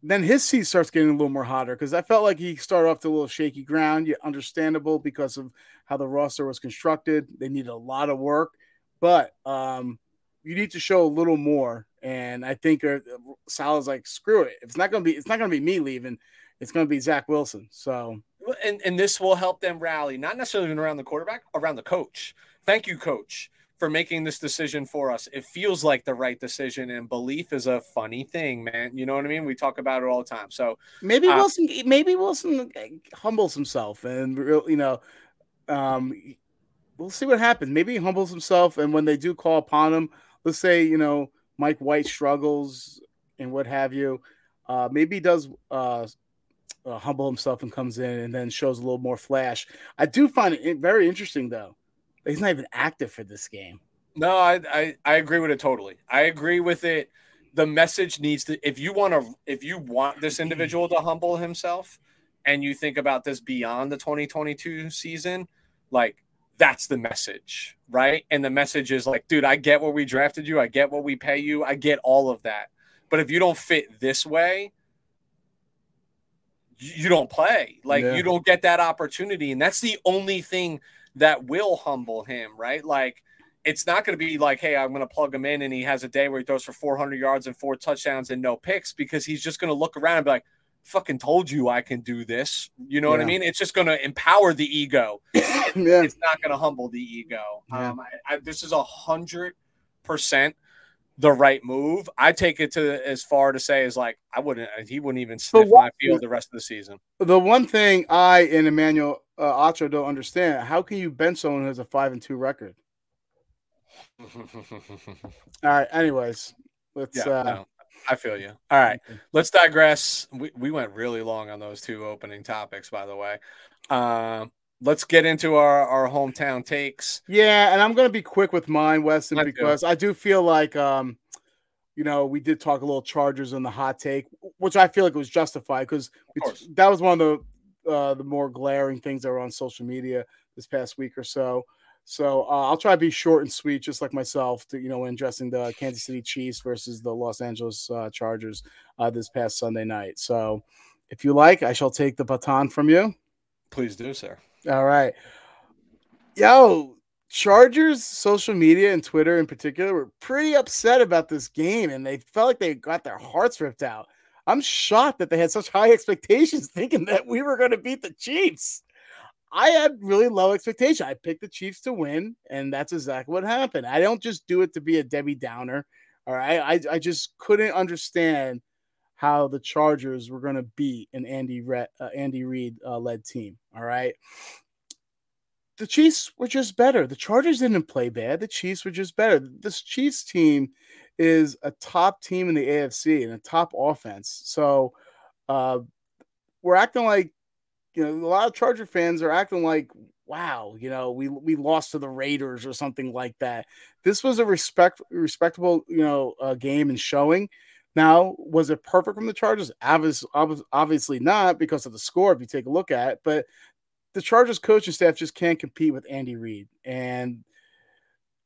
then his seat starts getting a little more hotter because I felt like he started off to a little shaky ground. Yet understandable because of how the roster was constructed. They needed a lot of work, but um, you need to show a little more and I think uh, Salah's like, screw it. It's not gonna be, it's not gonna be me leaving. It's gonna be Zach Wilson. So and and this will help them rally, not necessarily around the quarterback, around the coach. Thank you, coach, for making this decision for us. It feels like the right decision, and belief is a funny thing, man. You know what I mean? We talk about it all the time. So maybe uh, Wilson, maybe Wilson humbles himself, and you know, um, we'll see what happens. Maybe he humbles himself, and when they do call upon him, let's say you know Mike White struggles and what have you, uh, maybe he does uh, uh, humble himself and comes in and then shows a little more flash. I do find it very interesting though. He's not even active for this game. No, I, I I agree with it totally. I agree with it. The message needs to if you want to if you want this individual to humble himself and you think about this beyond the 2022 season, like that's the message, right? And the message is like, dude, I get what we drafted you, I get what we pay you, I get all of that. But if you don't fit this way, you don't play. Like yeah. you don't get that opportunity. And that's the only thing that will humble him, right? Like it's not going to be like, hey, I'm going to plug him in and he has a day where he throws for 400 yards and four touchdowns and no picks because he's just going to look around and be like, fucking told you I can do this. You know yeah. what I mean? It's just going to empower the ego. yeah. It's not going to humble the ego. Yeah. Um, I, I, this is a hundred percent the right move. I take it to as far to say as like I wouldn't. He wouldn't even sniff what, my field the rest of the season. The one thing I and Emmanuel uh, Acho don't understand: how can you bench someone who has a five and two record? All right. Anyways, let's. Yeah, uh, no, I feel you. All right, let's digress. We we went really long on those two opening topics, by the way. Um, let's get into our, our hometown takes. Yeah, and I'm gonna be quick with mine, Weston, I because do. I do feel like um, you know, we did talk a little Chargers in the hot take, which I feel like was justified because that was one of the uh, the more glaring things that were on social media this past week or so. So uh, I'll try to be short and sweet, just like myself, to you know, when addressing the Kansas City Chiefs versus the Los Angeles uh, Chargers uh, this past Sunday night. So, if you like, I shall take the baton from you. Please do, sir. All right. Yo, Chargers social media and Twitter in particular were pretty upset about this game and they felt like they got their hearts ripped out. I'm shocked that they had such high expectations thinking that we were going to beat the Chiefs. I had really low expectation. I picked the Chiefs to win, and that's exactly what happened. I don't just do it to be a Debbie Downer. All right. I, I just couldn't understand how the Chargers were going to beat an Andy Re- uh, Andy Reid uh, led team. All right. The Chiefs were just better. The Chargers didn't play bad. The Chiefs were just better. This Chiefs team is a top team in the AFC and a top offense. So uh, we're acting like, you know, a lot of Charger fans are acting like, wow, you know, we we lost to the Raiders or something like that. This was a respect respectable, you know, uh, game and showing. Now, was it perfect from the Chargers? Obviously, obviously not because of the score. If you take a look at it, but the Chargers coaching staff just can't compete with Andy Reid, and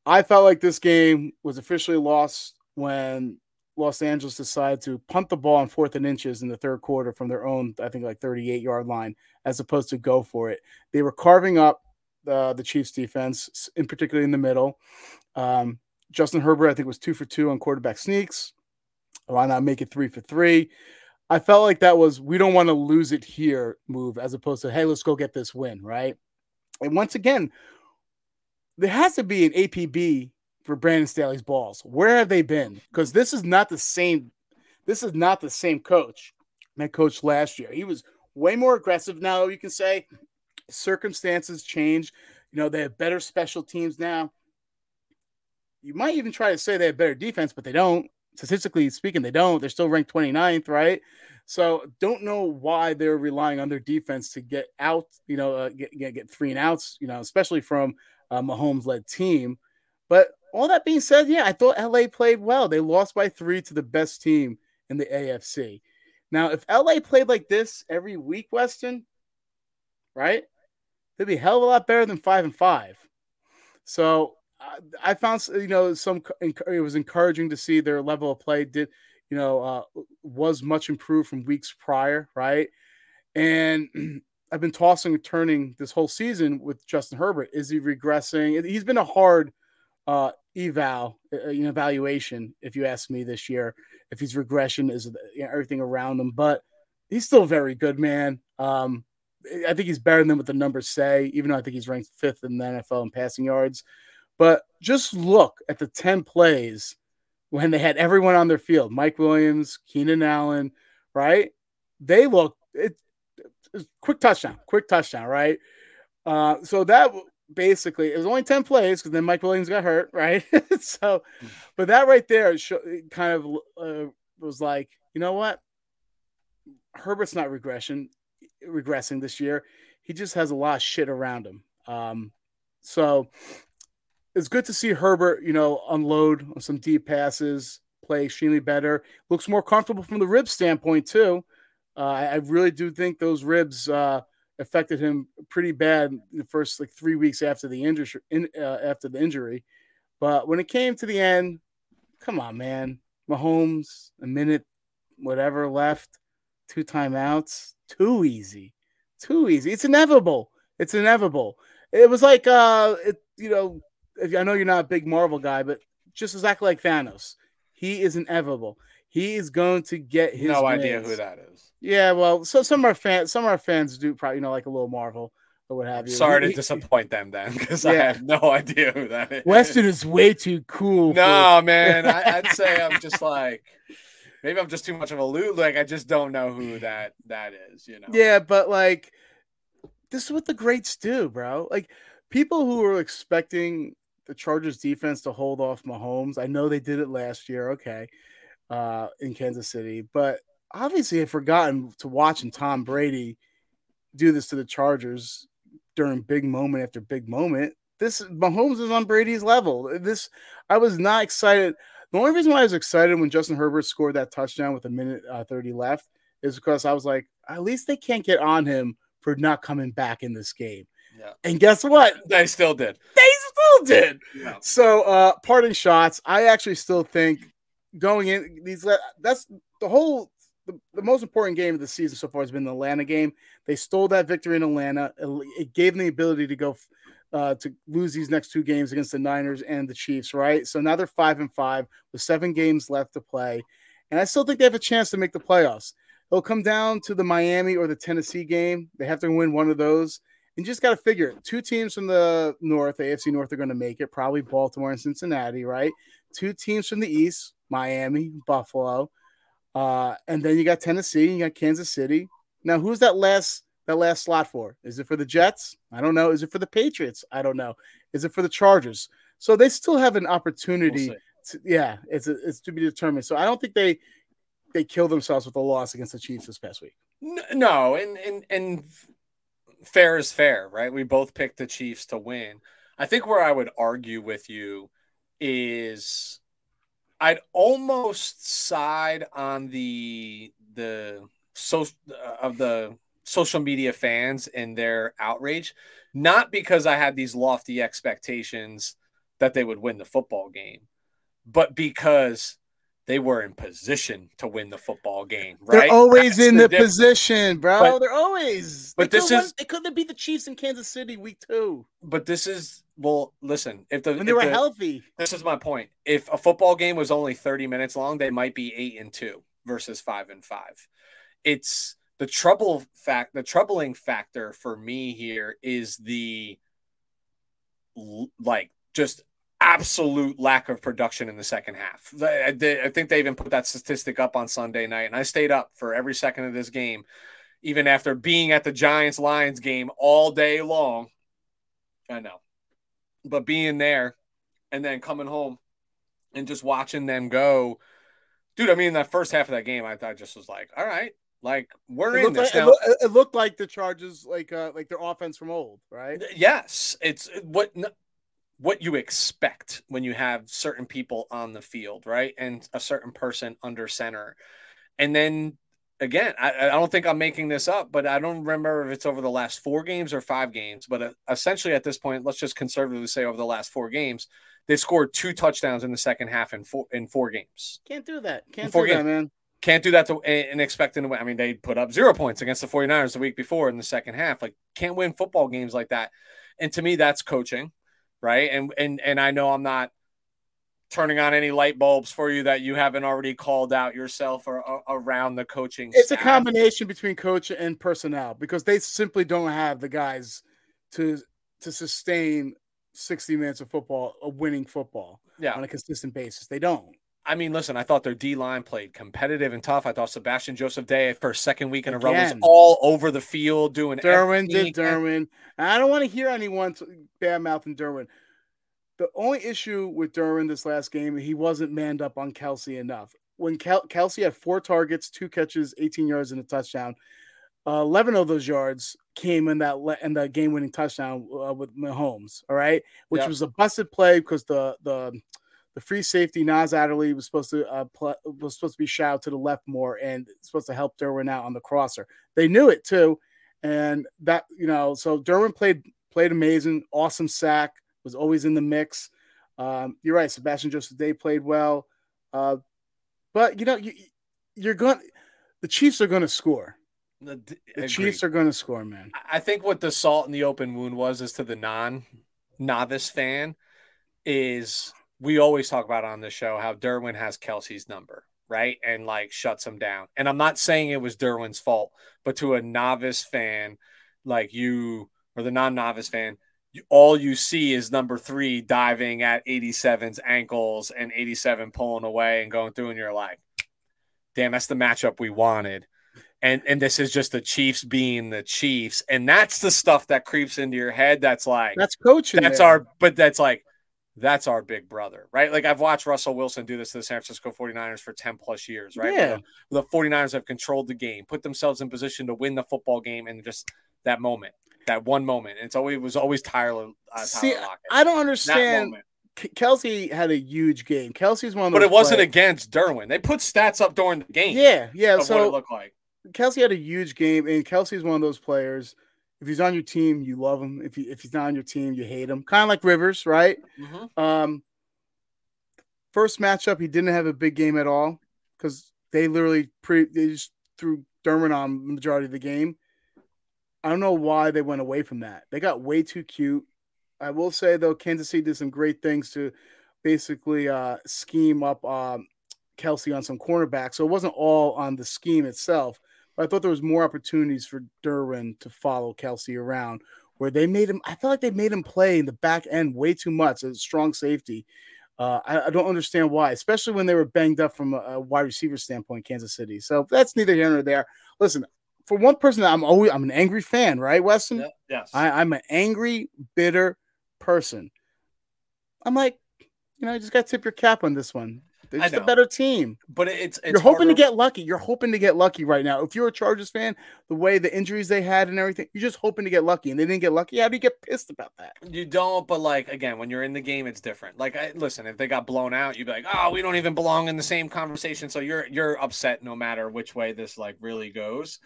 I felt like this game was officially lost when Los Angeles decided to punt the ball on fourth and inches in the third quarter from their own, I think, like 38 yard line, as opposed to go for it. They were carving up uh, the Chiefs defense, in particularly in the middle. Um, Justin Herbert, I think, was two for two on quarterback sneaks. Why not make it three for three? I felt like that was we don't want to lose it here move as opposed to hey, let's go get this win, right? And once again, there has to be an APB for Brandon Staley's balls. Where have they been? Because this is not the same. This is not the same coach that coached last year. He was way more aggressive now. You can say circumstances change. You know they have better special teams now. You might even try to say they have better defense, but they don't statistically speaking, they don't. They're still ranked 29th, right? So don't know why they're relying on their defense to get out, you know, uh, get, get, get three and outs, you know, especially from a Mahomes led team. But all that being said, yeah, I thought LA played well. They lost by three to the best team in the AFC. Now, if LA played like this every week, Weston, right, they'd be a hell of a lot better than five and five. So I found you know some it was encouraging to see their level of play did you know uh, was much improved from weeks prior, right? And I've been tossing and turning this whole season with Justin Herbert. Is he regressing? He's been a hard uh, eval, uh, evaluation. If you ask me this year, if he's regression, is you know, everything around him, but he's still very good, man. Um, I think he's better than what the numbers say, even though I think he's ranked fifth in the NFL in passing yards. But just look at the 10 plays when they had everyone on their field Mike Williams, Keenan Allen, right? They look it, quick touchdown, quick touchdown, right? Uh, so that basically it was only 10 plays because then Mike Williams got hurt, right? so, but that right there kind of uh, was like, you know what? Herbert's not regression regressing this year. He just has a lot of shit around him. Um, so it's good to see Herbert, you know, unload on some deep passes, play extremely better. Looks more comfortable from the rib standpoint too. Uh, I really do think those ribs uh, affected him pretty bad the first like three weeks after the injury. In, uh, after the injury, but when it came to the end, come on, man, Mahomes, a minute, whatever left, two timeouts, too easy, too easy. It's inevitable. It's inevitable. It was like, uh, it, you know, if, I know you're not a big Marvel guy, but just exactly like Thanos, he is inevitable. He is going to get his. No wins. idea who that is. Yeah, well, so some of our fans, some of our fans do probably you know like a little Marvel or what have you. Sorry he, to disappoint them then, because yeah. I have no idea who that is. Weston is way too cool. No, for... man, I, would say I'm just like maybe I'm just too much of a loot. Like I just don't know who that that is. You know? Yeah, but like this is what the greats do, bro. Like people who are expecting the Chargers defense to hold off Mahomes. I know they did it last year, okay, uh, in Kansas City, but obviously have forgotten to watching Tom Brady do this to the Chargers during big moment after big moment. This Mahomes is on Brady's level. This I was not excited. The only reason why I was excited when Justin Herbert scored that touchdown with a minute uh, 30 left is because I was like, at least they can't get on him for not coming back in this game. Yeah. And guess what? They still did. They still did. Yeah. So, uh, parting shots. I actually still think going in these that's the whole the, the, most important game of the season so far has been the Atlanta game. They stole that victory in Atlanta. It, gave them the ability to go uh, to lose these next two games against the Niners and the Chiefs, right? So now they're five and five with seven games left to play, and I still think they have a chance to make the playoffs. It'll come down to the Miami or the Tennessee game. They have to win one of those. And you just got to figure it. Two teams from the North, AFC North, are going to make it. Probably Baltimore and Cincinnati, right? Two teams from the East, Miami, Buffalo, uh, and then you got Tennessee, you got Kansas City. Now, who's that last that last slot for? Is it for the Jets? I don't know. Is it for the Patriots? I don't know. Is it for the Chargers? So they still have an opportunity. We'll to, yeah, it's a, it's to be determined. So I don't think they they kill themselves with a loss against the Chiefs this past week. No, and and and fair is fair, right? We both picked the Chiefs to win. I think where I would argue with you is I'd almost side on the the so uh, of the social media fans and their outrage, not because I had these lofty expectations that they would win the football game, but because they were in position to win the football game. Right? They're always That's in the, the position, bro. But, They're always. But they this is. Won, they couldn't beat the Chiefs in Kansas City week two. But this is well. Listen, if the when they were the, healthy, this is my point. If a football game was only thirty minutes long, they might be eight and two versus five and five. It's the trouble fact. The troubling factor for me here is the like just absolute lack of production in the second half. I, think they even put that statistic up on Sunday night, and I stayed up for every second of this game, even after being at the Giants Lions game all day long. I know, but being there and then coming home and just watching them go, dude. I mean, that first half of that game, I thought just was like, all right. Like we're it in this like, now. It, looked like the Chargers, like uh, like their offense from old, right? Yes, it's what what you expect when you have certain people on the field, right? And a certain person under center. And then again, I, I, don't think I'm making this up, but I don't remember if it's over the last four games or five games. But uh, essentially, at this point, let's just conservatively say over the last four games, they scored two touchdowns in the second half in four in four games. Can't do that. Can't do games. that, man. Can't do that to, and expecting to win. I mean, they put up zero points against the 49ers the week before in the second half. Like, can't win football games like that. And to me, that's coaching right? And and and I know I'm not turning on any light bulbs for you that you haven't already called out yourself or, or around the coaching. It's staff. a combination between coach and personnel because they simply don't have the guys to to sustain 60 minutes of football, a winning football yeah. on a consistent basis. They don't. I mean, listen, I thought their D line played competitive and tough. I thought Sebastian Joseph Day for a second week in a row was all over the field doing Derwin everything did. Derwin. I don't want to hear anyone bad mouthing Derwin. The only issue with Derwin this last game, he wasn't manned up on Kelce enough. When Kel- Kelce had four targets, two catches, 18 yards, and a touchdown, uh, 11 of those yards came in that le- in the game-winning touchdown uh, with Mahomes. All right, which Yep. was a busted play because the the the free safety Nas Adderley was supposed to uh, was supposed to be shot to the left more and supposed to help Derwin out on the crosser. They knew it too, and that you know so Derwin played played amazing, awesome sack, was always in the mix. Um, you're right, Sebastian Joseph Day played well, uh, but you know you, you're going the Chiefs are going to score. The, the Chiefs are going to score, man. I think what the salt in the open wound was is to the non novice fan is we always talk about on the show how Derwin has Kelce's number, right? And like shuts him down. And I'm not saying it was Derwin's fault, but to a novice fan like you or the non novice fan, all you see is number three diving at 87's ankles and 87 pulling away and going through, and you're like, damn, that's the matchup we wanted and and this is just the Chiefs being the Chiefs, and that's the stuff that creeps into your head. That's like That's coaching. that's there. our, but that's like that's our big brother, right? Like I've watched Russell Wilson do this to the San Francisco 49ers for 10 plus years, right? Yeah. The, the 49ers have controlled the game, put themselves in position to win the football game, and just that moment, that one moment. It's always it was always Tyler. Uh, See. I don't understand. Kelce had a huge game. Kelce's one of those. But it wasn't players- against Derwin. They put stats up during the game. Yeah, yeah. Of what it So looked like. Kelce had a huge game, and Kelce's one of those players. If he's on your team, you love him. If he, if he's not on your team, you hate him. Kind of like Rivers, right? Mhm. Um, first matchup, he didn't have a big game at all because they literally pre they just threw Derwin on the majority of the game. I don't know why they went away from that. They got way too cute. I will say though, Kansas City did some great things to basically uh, scheme up um, Kelce on some cornerbacks. So it wasn't all on the scheme itself. But I thought there was more opportunities for Derwin to follow Kelce around where they made him. I feel like they made him play in the back end way too much as a strong safety. Uh, I, I don't understand why, especially when they were banged up from a, a wide receiver standpoint, Kansas City. So that's neither here nor there. Listen, for one person, I'm always I'm an angry fan, right, Weston? Yes. I, I'm an angry, bitter person. I'm like, you know, you just got to tip your cap on this one. They're just a better team. but it's, it's You're hoping to get lucky. You're hoping to get lucky right now. If you're a Chargers fan, the way the injuries they had and everything, you're just hoping to get lucky, and they didn't get lucky. How do you get pissed about that? You don't, but like again, when you're in the game, it's different. Like, I, listen, if they got blown out, you'd be like, "Oh, we don't even belong in the same conversation." So you're you're upset no matter which way this like really goes.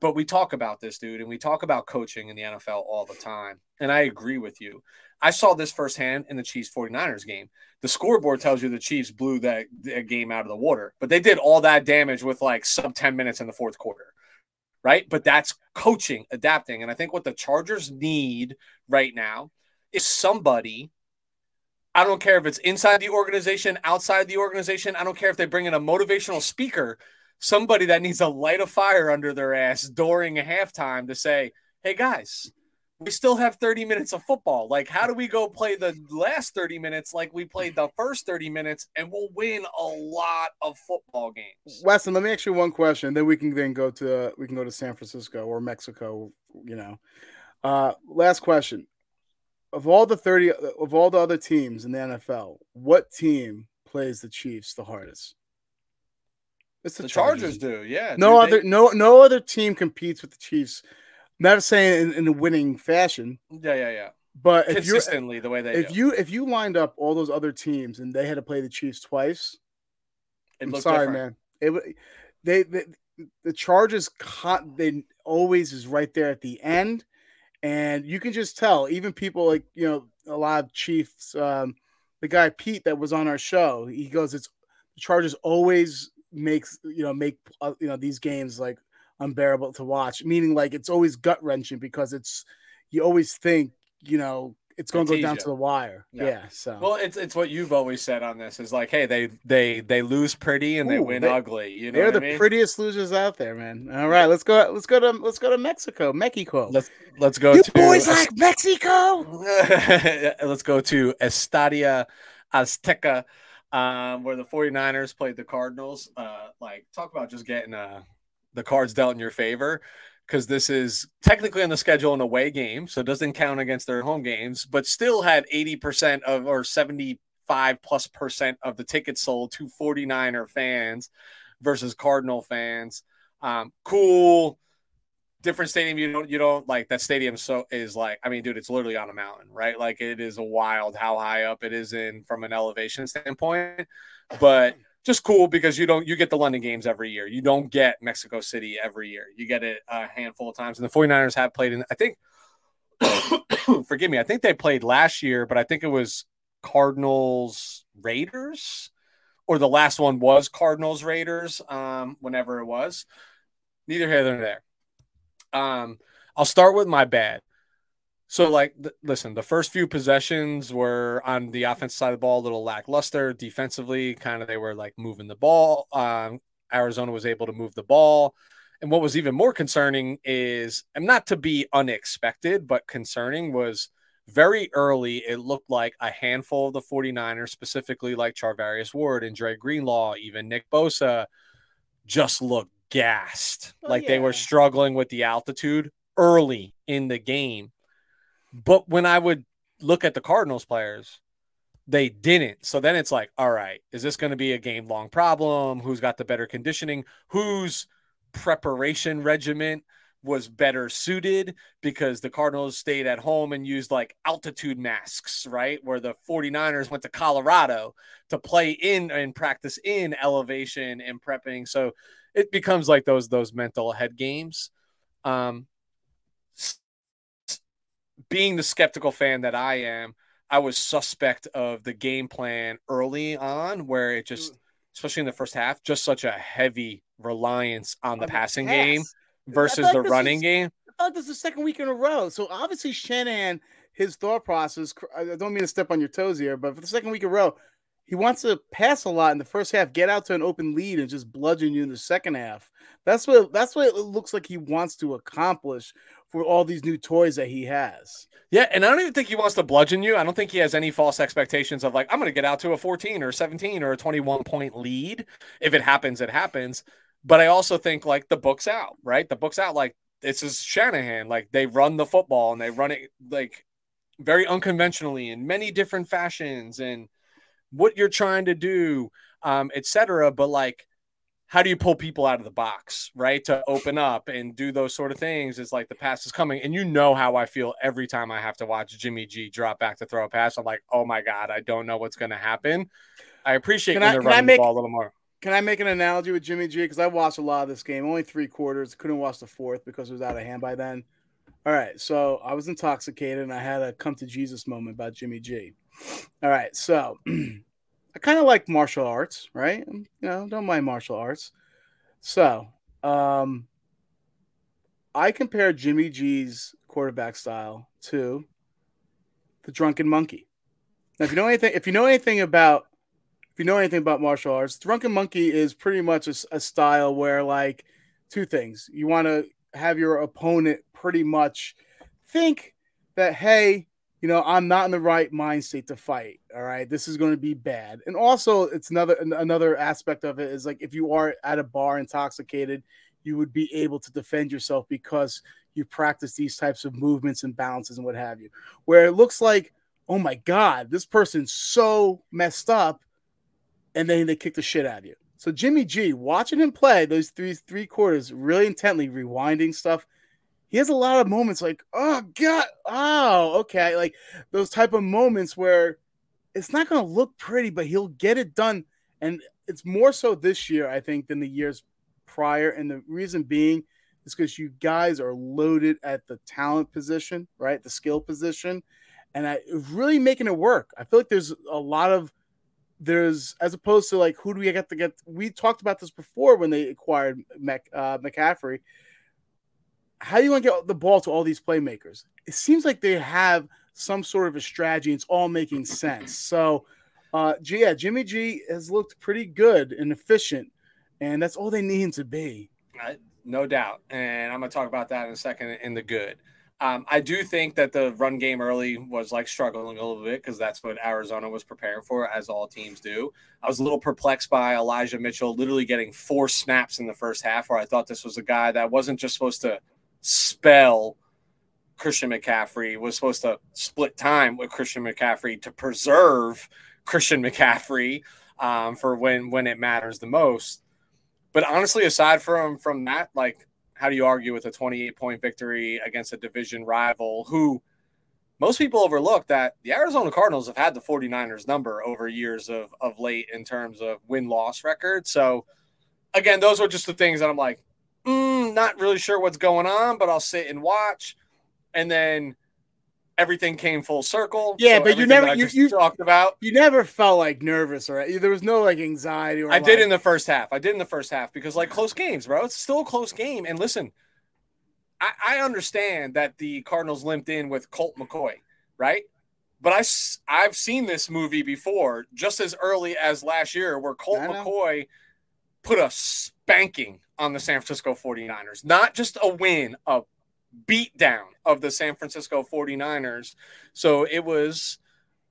But we talk about this, dude, and we talk about coaching in the NFL all the time. And I agree with you. I saw this firsthand in the Chiefs 49ers game. The scoreboard tells you the Chiefs blew that, that game out of the water, but they did all that damage with like sub 10 minutes in the fourth quarter. Right. But that's coaching, adapting. And I think what the Chargers need right now is somebody. I don't care if it's inside the organization, outside the organization. I don't care if they bring in a motivational speaker, somebody that needs to light a fire under their ass during a halftime to say, hey guys, we still have 30 minutes of football. Like, how do we go play the last 30 minutes like we played the first 30 minutes and we'll win a lot of football games? Weston, let me ask you one question. Then we can then go to we can go to San Francisco or Mexico. You know, uh, last question. Of all the thirty of all the other teams in the NFL, what team plays the Chiefs the hardest? It's The Chargers do, yeah. No dude, they- other no no other team competes with the Chiefs. Not saying in, in a winning fashion, yeah, yeah, yeah. but if Consistently, the way they if do. you if you lined up all those other teams and they had to play the Chiefs twice, it I'm sorry, different. man. It they, they the Chargers con- they always is right there at the end, and you can just tell. Even people like you know a lot of Chiefs. Um, the guy Pete that was on our show, he goes, "It's the Chargers always makes you know make uh, you know these games like unbearable to watch." Meaning like it's always gut wrenching because it's you always think you know it's going to go down to the wire. Yeah. Yeah. so Well, it's it's what you've always said on this is like, hey, they they they lose pretty and they win they- ugly. You know They're the mean? prettiest losers out there, man. All right, let's go. Let's go to let's go to Mexico, Mexico. Let's let's go you to boys like Mexico? let's go to Estadio Azteca um, where the 49ers played the Cardinals. Uh, like, talk about just getting uh, the cards dealt in your favor because this is technically on the schedule an away game, so it doesn't count against their home games, but still had 80% of or 75 plus percent of the tickets sold to 49er fans versus Cardinal fans. Um, cool different stadium you don't you don't like that stadium so is like i mean dude it's literally on a mountain right? Like it is a wild how high up it is in from an elevation standpoint but just cool because you don't you get the london games every year. You don't get mexico city every year. You get it a handful of times and the 49ers have played in i think forgive me i think they played last year but i think it was cardinals raiders or the last one was cardinals raiders um whenever it was. Neither here nor there um, I'll start with my bad. So, like, th- listen, the first few possessions were on the offensive side of the ball a little lackluster. Defensively, kind of they were like moving the ball. Um, Arizona was able to move the ball. And what was even more concerning is, and not to be unexpected, but concerning was very early, it looked like a handful of the 49ers, specifically like Charvarius Ward and Dre Greenlaw, even Nick Bosa, just looked gassed. Oh, like yeah. they were struggling with the altitude early in the game. But when I would look at the Cardinals players, they didn't. So then it's like, all right, is this going to be a game long problem? Who's got the better conditioning? Whose preparation regimen was better suited because the Cardinals stayed at home and used like altitude masks, right? Where the 49ers went to Colorado to play in and practice in elevation and prepping. So it becomes like those those mental head games. Um, being the skeptical fan that I am, I was suspect of the game plan early on, where it just, especially in the first half, just such a heavy reliance on the passing pass. game versus like the running game. I thought this is the second week in a row. So obviously Shanahan, his thought process. I don't mean to step on your toes here, but for the second week in a row, he wants to pass a lot in the first half, get out to an open lead, and just bludgeon you in the second half. That's what that's what it looks like he wants to accomplish for all these new toys that he has. Yeah, and I don't even think he wants to bludgeon you. I don't think he has any false expectations of like I'm going to get out to a 14 or 17 or a 21 point lead. If it happens, it happens. But I also think like the book's out, right? The book's out. Like this is Shanahan. Like they run the football and they run it like very unconventionally in many different fashions and what you're trying to do, um, etc. But like, how do you pull people out of the box, right? To open up and do those sort of things is like the pass is coming. And you know how I feel every time I have to watch Jimmy G drop back to throw a pass. I'm like, oh my God, I don't know what's going to happen. I appreciate can when I, they're running make, the ball a little more. Can I make an analogy with Jimmy G? Because I watched a lot of this game, only three quarters. Couldn't watch the fourth because it was out of hand by then. All right, so I was intoxicated and I had a come to Jesus moment about Jimmy G. All right, so I kind of like martial arts, right? You know, don't mind martial arts. So, um, I compare Jimmy G's quarterback style to the Drunken Monkey. Now, if you know anything, if you know anything about, if you know anything about martial arts, Drunken Monkey is pretty much a, a style where, like, two things: you want to have your opponent pretty much think that, hey, you know, I'm not in the right mind state to fight. All right, this is going to be bad. And also, it's another another aspect of it is like if you are at a bar intoxicated, you would be able to defend yourself because you practice these types of movements and balances and what have you. Where it looks like, oh my god, this person's so messed up, and then they kick the shit out of you. So Jimmy G, watching him play those three three quarters really intently, rewinding stuff he has a lot of moments like, oh god, oh okay, like those type of moments where it's not going to look pretty, but he'll get it done, and it's more so this year, I think, than the years prior. And the reason being is because you guys are loaded at the talent position, right, the skill position, and I really making it work. I feel like there's a lot of there's as opposed to like who do we get to get? We talked about this before when they acquired Mac, uh, McCaffrey how do you want to get the ball to all these playmakers? It seems like they have some sort of a strategy. It's all making sense. So, uh, yeah, Jimmy G has looked pretty good and efficient, and that's all they need him to be. Uh, no doubt. And I'm going to talk about that in a second in the good. Um, I do think that the run game early was like struggling a little bit because that's what Arizona was preparing for, as all teams do. I was a little perplexed by Elijah Mitchell literally getting four snaps in the first half, where I thought this was a guy that wasn't just supposed to spell Christian McCaffrey, was supposed to split time with Christian McCaffrey to preserve Christian McCaffrey um, for when when it matters the most. But honestly, aside from from that, like how do you argue with a 28 point victory against a division rival who most people overlook that the Arizona Cardinals have had the 49ers number over years of, of late in terms of win loss record. So, again, those are just the things that I'm like, mm, not really sure what's going on, but I'll sit and watch. And then everything came full circle. Yeah, so but you never you, you talked about. You never felt like nervous or there was no like anxiety. Or I like... did in the first half. I did in the first half because like close games, bro. It's still a close game. And listen, I, I understand that the Cardinals limped in with Colt McCoy, right? But I I've seen this movie before, just as early as last year, where Colt McCoy put a spanking on the San Francisco 49ers. Not just a win, a beatdown of the San Francisco 49ers. So it was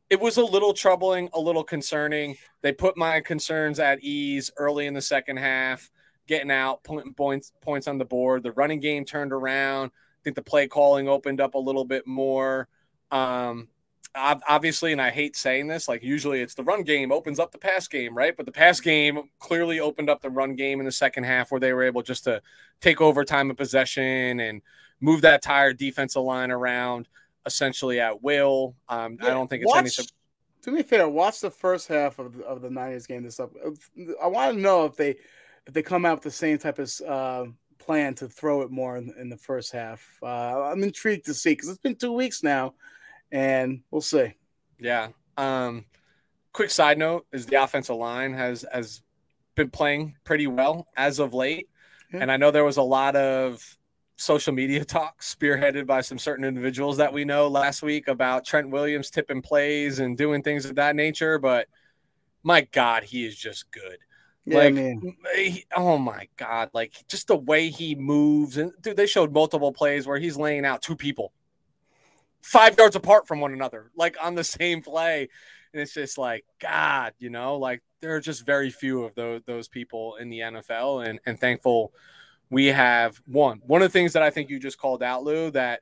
it was a little troubling, a little concerning. They put my concerns at ease early in the second half, getting out, putting points points on the board. The running game turned around. I think the play calling opened up a little bit more. Um, obviously, and I hate saying this, like usually it's the run game opens up the pass game, right? But the pass game clearly opened up the run game in the second half where they were able just to take over time of possession and move that entire defensive line around essentially at will. Um, yeah, I don't think it's watch, any. To be fair, watch the first half of the, of the Niners game. This up. I want to know if they if they come out with the same type of uh, plan to throw it more in, in the first half. Uh, I'm intrigued to see because it's been two weeks now, and we'll see. Yeah. Um, quick side note is the offensive line has has been playing pretty well as of late, yeah. and I know there was a lot of social media talk spearheaded by some certain individuals that we know last week about Trent Williams tipping plays and doing things of that nature. But my God, he is just good. Yeah, like, man. He, oh my God, like just the way he moves. And dude, they showed multiple plays where he's laying out two people five yards apart from one another, like on the same play. And it's just like, God, you know, like there are just very few of those those people in the NFL and, and thankful we have one. One of the things that I think you just called out, Lou, that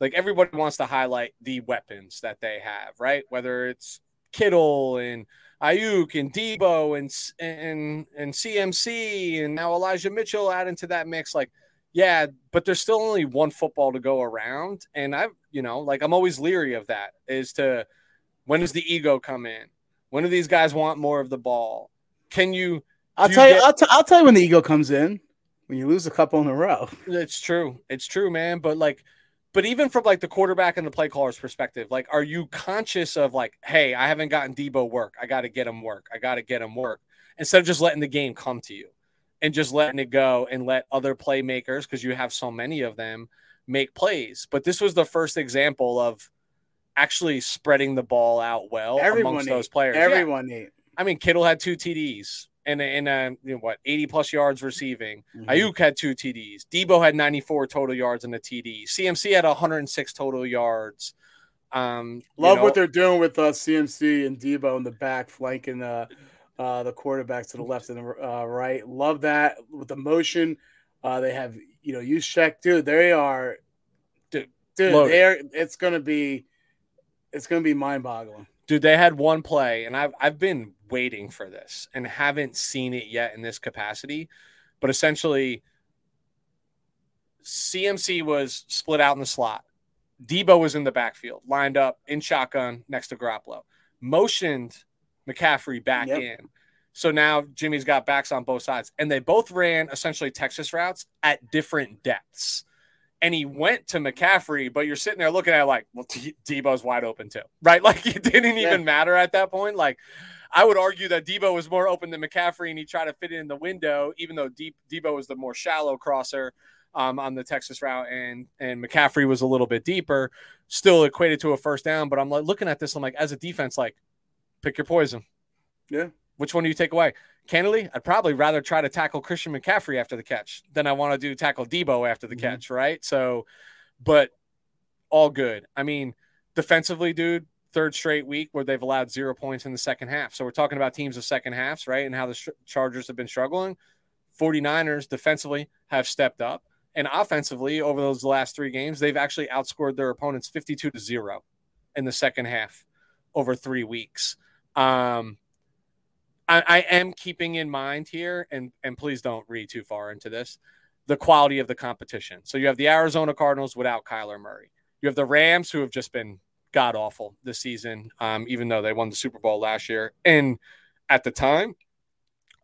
like everybody wants to highlight the weapons that they have, right? Whether it's Kittle and Aiyuk and Deebo and and and CMC and now Elijah Mitchell add into that mix, like yeah, but there's still only one football to go around, and I've, you know, like I'm always leery of that. Is to when does the ego come in? When do these guys want more of the ball? Can you? I'll tell you. Get, I'll, t- I'll tell you when the ego comes in when you lose a couple in a row. It's true. It's true, man. But like, but even from like the quarterback and the play caller's perspective, like, are you conscious of like, hey, I haven't gotten Deebo work. I got to get him work. I got to get him work instead of just letting the game come to you and just letting it go and let other playmakers, because you have so many of them, make plays. But this was the first example of actually spreading the ball out well everyone amongst ate. those players. Everyone yeah. ate. I mean, Kittle had two TDs and in a you know, what 80 plus yards receiving. Mm-hmm. Aiyuk had two TDs. Deebo had 94 total yards in the TD. CMC had 106 total yards. Um, Love know, what they're doing with uh, CMC and Deebo in the back, flanking uh, uh, the quarterback to the left and the uh, right. Love that with the motion. Uh, they have you know use check, dude. They are, dude. dude they are. It's gonna be, it's gonna be mind boggling. Dude, they had one play, and I've I've been waiting for this and haven't seen it yet in this capacity. But essentially, CMC was split out in the slot. Deebo was in the backfield, lined up in shotgun next to Garoppolo. Motioned McCaffrey back yep. in. So now Jimmy's got backs on both sides. And they both ran essentially Texas routes at different depths and he went to McCaffrey, but you're sitting there looking at it like, well, D- Deebo's wide open too, right? Like it didn't even yeah. matter at that point. Like I would argue that Deebo was more open than McCaffrey, and he tried to fit it in the window, even though De- Deebo was the more shallow crosser um, on the Texas route, and and McCaffrey was a little bit deeper, still equated to a first down. But I'm like looking at this, I'm like, as a defense, like, pick your poison. Yeah. Which one do you take away? candidly, I'd probably rather try to tackle Christian McCaffrey after the catch than I want to do tackle Deebo after the mm-hmm. catch, right? So, but all good. I mean, defensively, dude, third straight week where they've allowed zero points in the second half. So we're talking about teams of second halves, right? And how the Chargers have been struggling. 49ers defensively have stepped up. And offensively, over those last three games, they've actually outscored their opponents 52 to 0 in the second half over three weeks. Um, I, I, am keeping in mind here, and, and please don't read too far into this, the quality of the competition. So you have the Arizona Cardinals without Kyler Murray. You have the Rams, who have just been god awful this season, um, even though they won the Super Bowl last year. And at the time,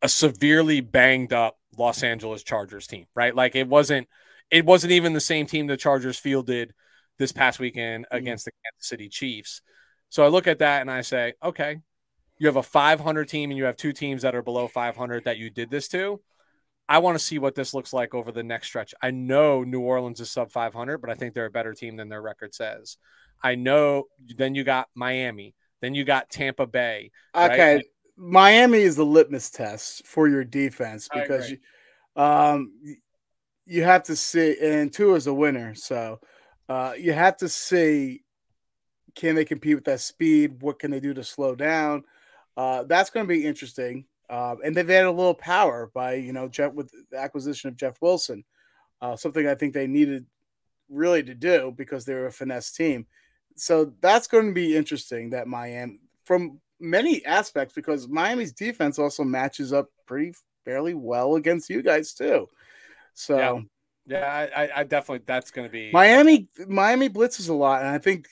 a severely banged up Los Angeles Chargers team, right? Like it wasn't it wasn't even the same team the Chargers fielded this past weekend mm-hmm. against the Kansas City Chiefs. So I look at that and I say, okay, you have a 500 team and you have two teams that are below 500 that you did this to. I want to see what this looks like over the next stretch. I know New Orleans is sub 500, but I think they're a better team than their record says. I know then you got Miami, then you got Tampa Bay. Okay. Right? Miami is the litmus test for your defense because you, um, you have to see, and Tua is a winner. So uh, you have to see can they compete with that speed? What can they do to slow down? Uh, that's going to be interesting. Uh, and they've added a little power by you know Jeff with the acquisition of Jeff Wilson, uh, something I think they needed really to do because they're a finesse team. So that's going to be interesting. That Miami from many aspects because Miami's defense also matches up pretty fairly well against you guys too. So yeah, yeah I, I definitely that's going to be Miami. Miami blitzes a lot, and I think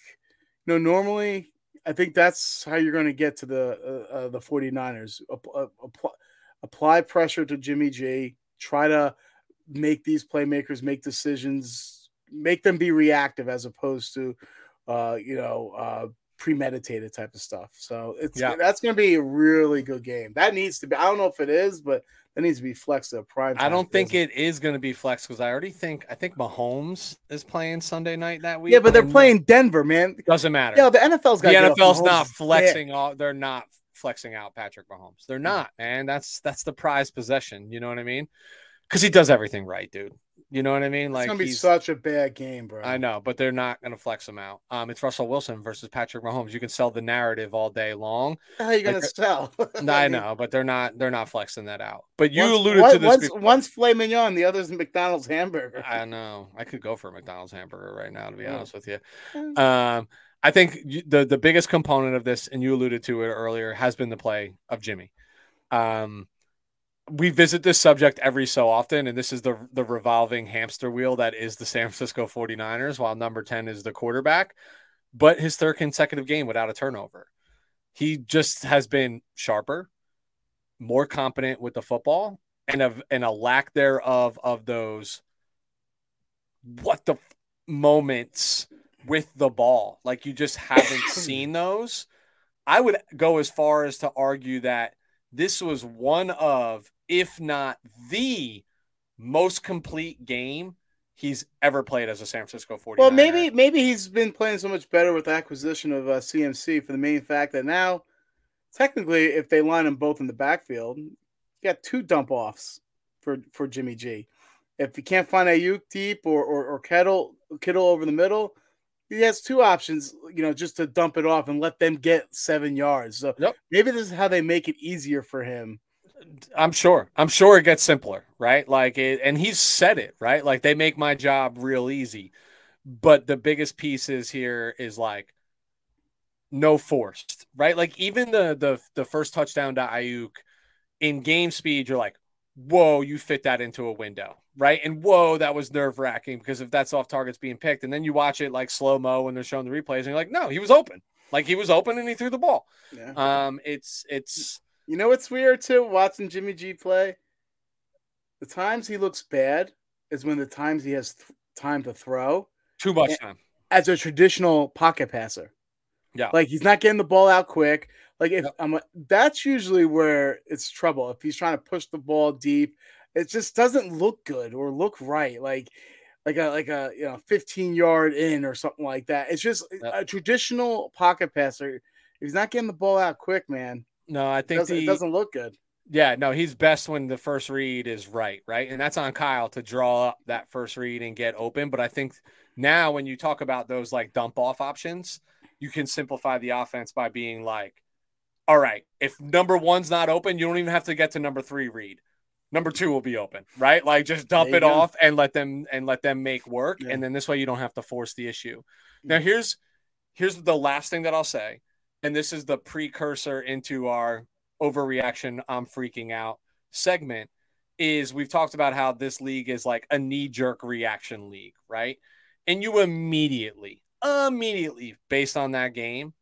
you know normally I think that's how you're going to get to the uh, uh, the 49ers. Apply, apply pressure to Jimmy G. Try to make these playmakers make decisions, make them be reactive as opposed to, uh, you know, uh, premeditated type of stuff. So it's yeah. that's going to be a really good game. That needs to be. I don't know if it is, but that needs to be flexed to prime. I don't think it is going to be flexed because I already think I think Mahomes is playing Sunday night that week. Yeah, but they're playing Denver, man. Doesn't matter. Yeah, the NFL's got the NFL's not flexing. All they're not flexing out Patrick Mahomes. They're not, man. That's that's the prize possession. You know what I mean? Because he does everything right, dude. You know what I mean? Like it's gonna be such a bad game, bro. I know, but they're not gonna flex him out. Um, it's Russell Wilson versus Patrick Mahomes. You can sell the narrative all day long. How are you gonna like, sell? I know, but they're not. They're not flexing that out. But you once, alluded what, to this. One's, before. one's filet mignon, the other's McDonald's hamburger. I know. I could go for a McDonald's hamburger right now, to be honest with you. Um, I think the the biggest component of this, and you alluded to it earlier, has been the play of Jimmy. Um, we visit this subject every so often, and this is the the revolving hamster wheel that is the San Francisco 49ers, while number 10 is the quarterback. But his third consecutive game without a turnover. He just has been sharper, more competent with the football, and of and a lack thereof of those what the f- moments with the ball. Like you just haven't seen those. I would go as far as to argue that this was one of if not the most complete game he's ever played as a San Francisco 49er. Well, maybe maybe he's been playing so much better with the acquisition of uh, CMC for the main fact that now, technically, if they line them both in the backfield, you got two dump offs for for Jimmy G. If you can't find Aiyuk deep or or, or Kittle Kittle over the middle, he has two options. You know, just to dump it off and let them get seven yards. So yep. maybe this is how they make it easier for him I'm sure. I'm sure it gets simpler, right? Like it, and he's said it, right? Like they make my job real easy. But the biggest piece is here is like no forced, right? Like even the the the first touchdown to Aiyuk in game speed, you're like, whoa, you fit that into a window, right? And whoa, that was nerve wracking because if that's off targets being picked, and then you watch it like slow mo when they're showing the replays, and you're like, no, he was open, like he was open and he threw the ball. Yeah. Um, it's it's you know what's weird too? Watching Jimmy G play, the times he looks bad is when the times he has th- time to throw. Too much time. As a traditional pocket passer. Yeah. Like he's not getting the ball out quick. Like if yep. I'm that's usually where it's trouble. If he's trying to push the ball deep, it just doesn't look good or look right. Like like a like a you know 15 yard in or something like that. It's just yep. a traditional pocket passer. If he's not getting the ball out quick, man, no, I think it doesn't, the, it doesn't look good. Yeah, no, he's best when the first read is right, right? And that's on Kyle to draw up that first read and get open. But I think now when you talk about those like dump off options, you can simplify the offense by being like, all right, if number one's not open, you don't even have to get to number three read. Number two will be open, right? Like just dump it go. off and let them and let them make work. Yeah. And then this way you don't have to force the issue. Now here's here's the last thing that I'll say, and this is the precursor into our overreaction, I'm freaking out segment is we've talked about how this league is like a knee jerk reaction league, right? And you immediately, immediately, based on that game,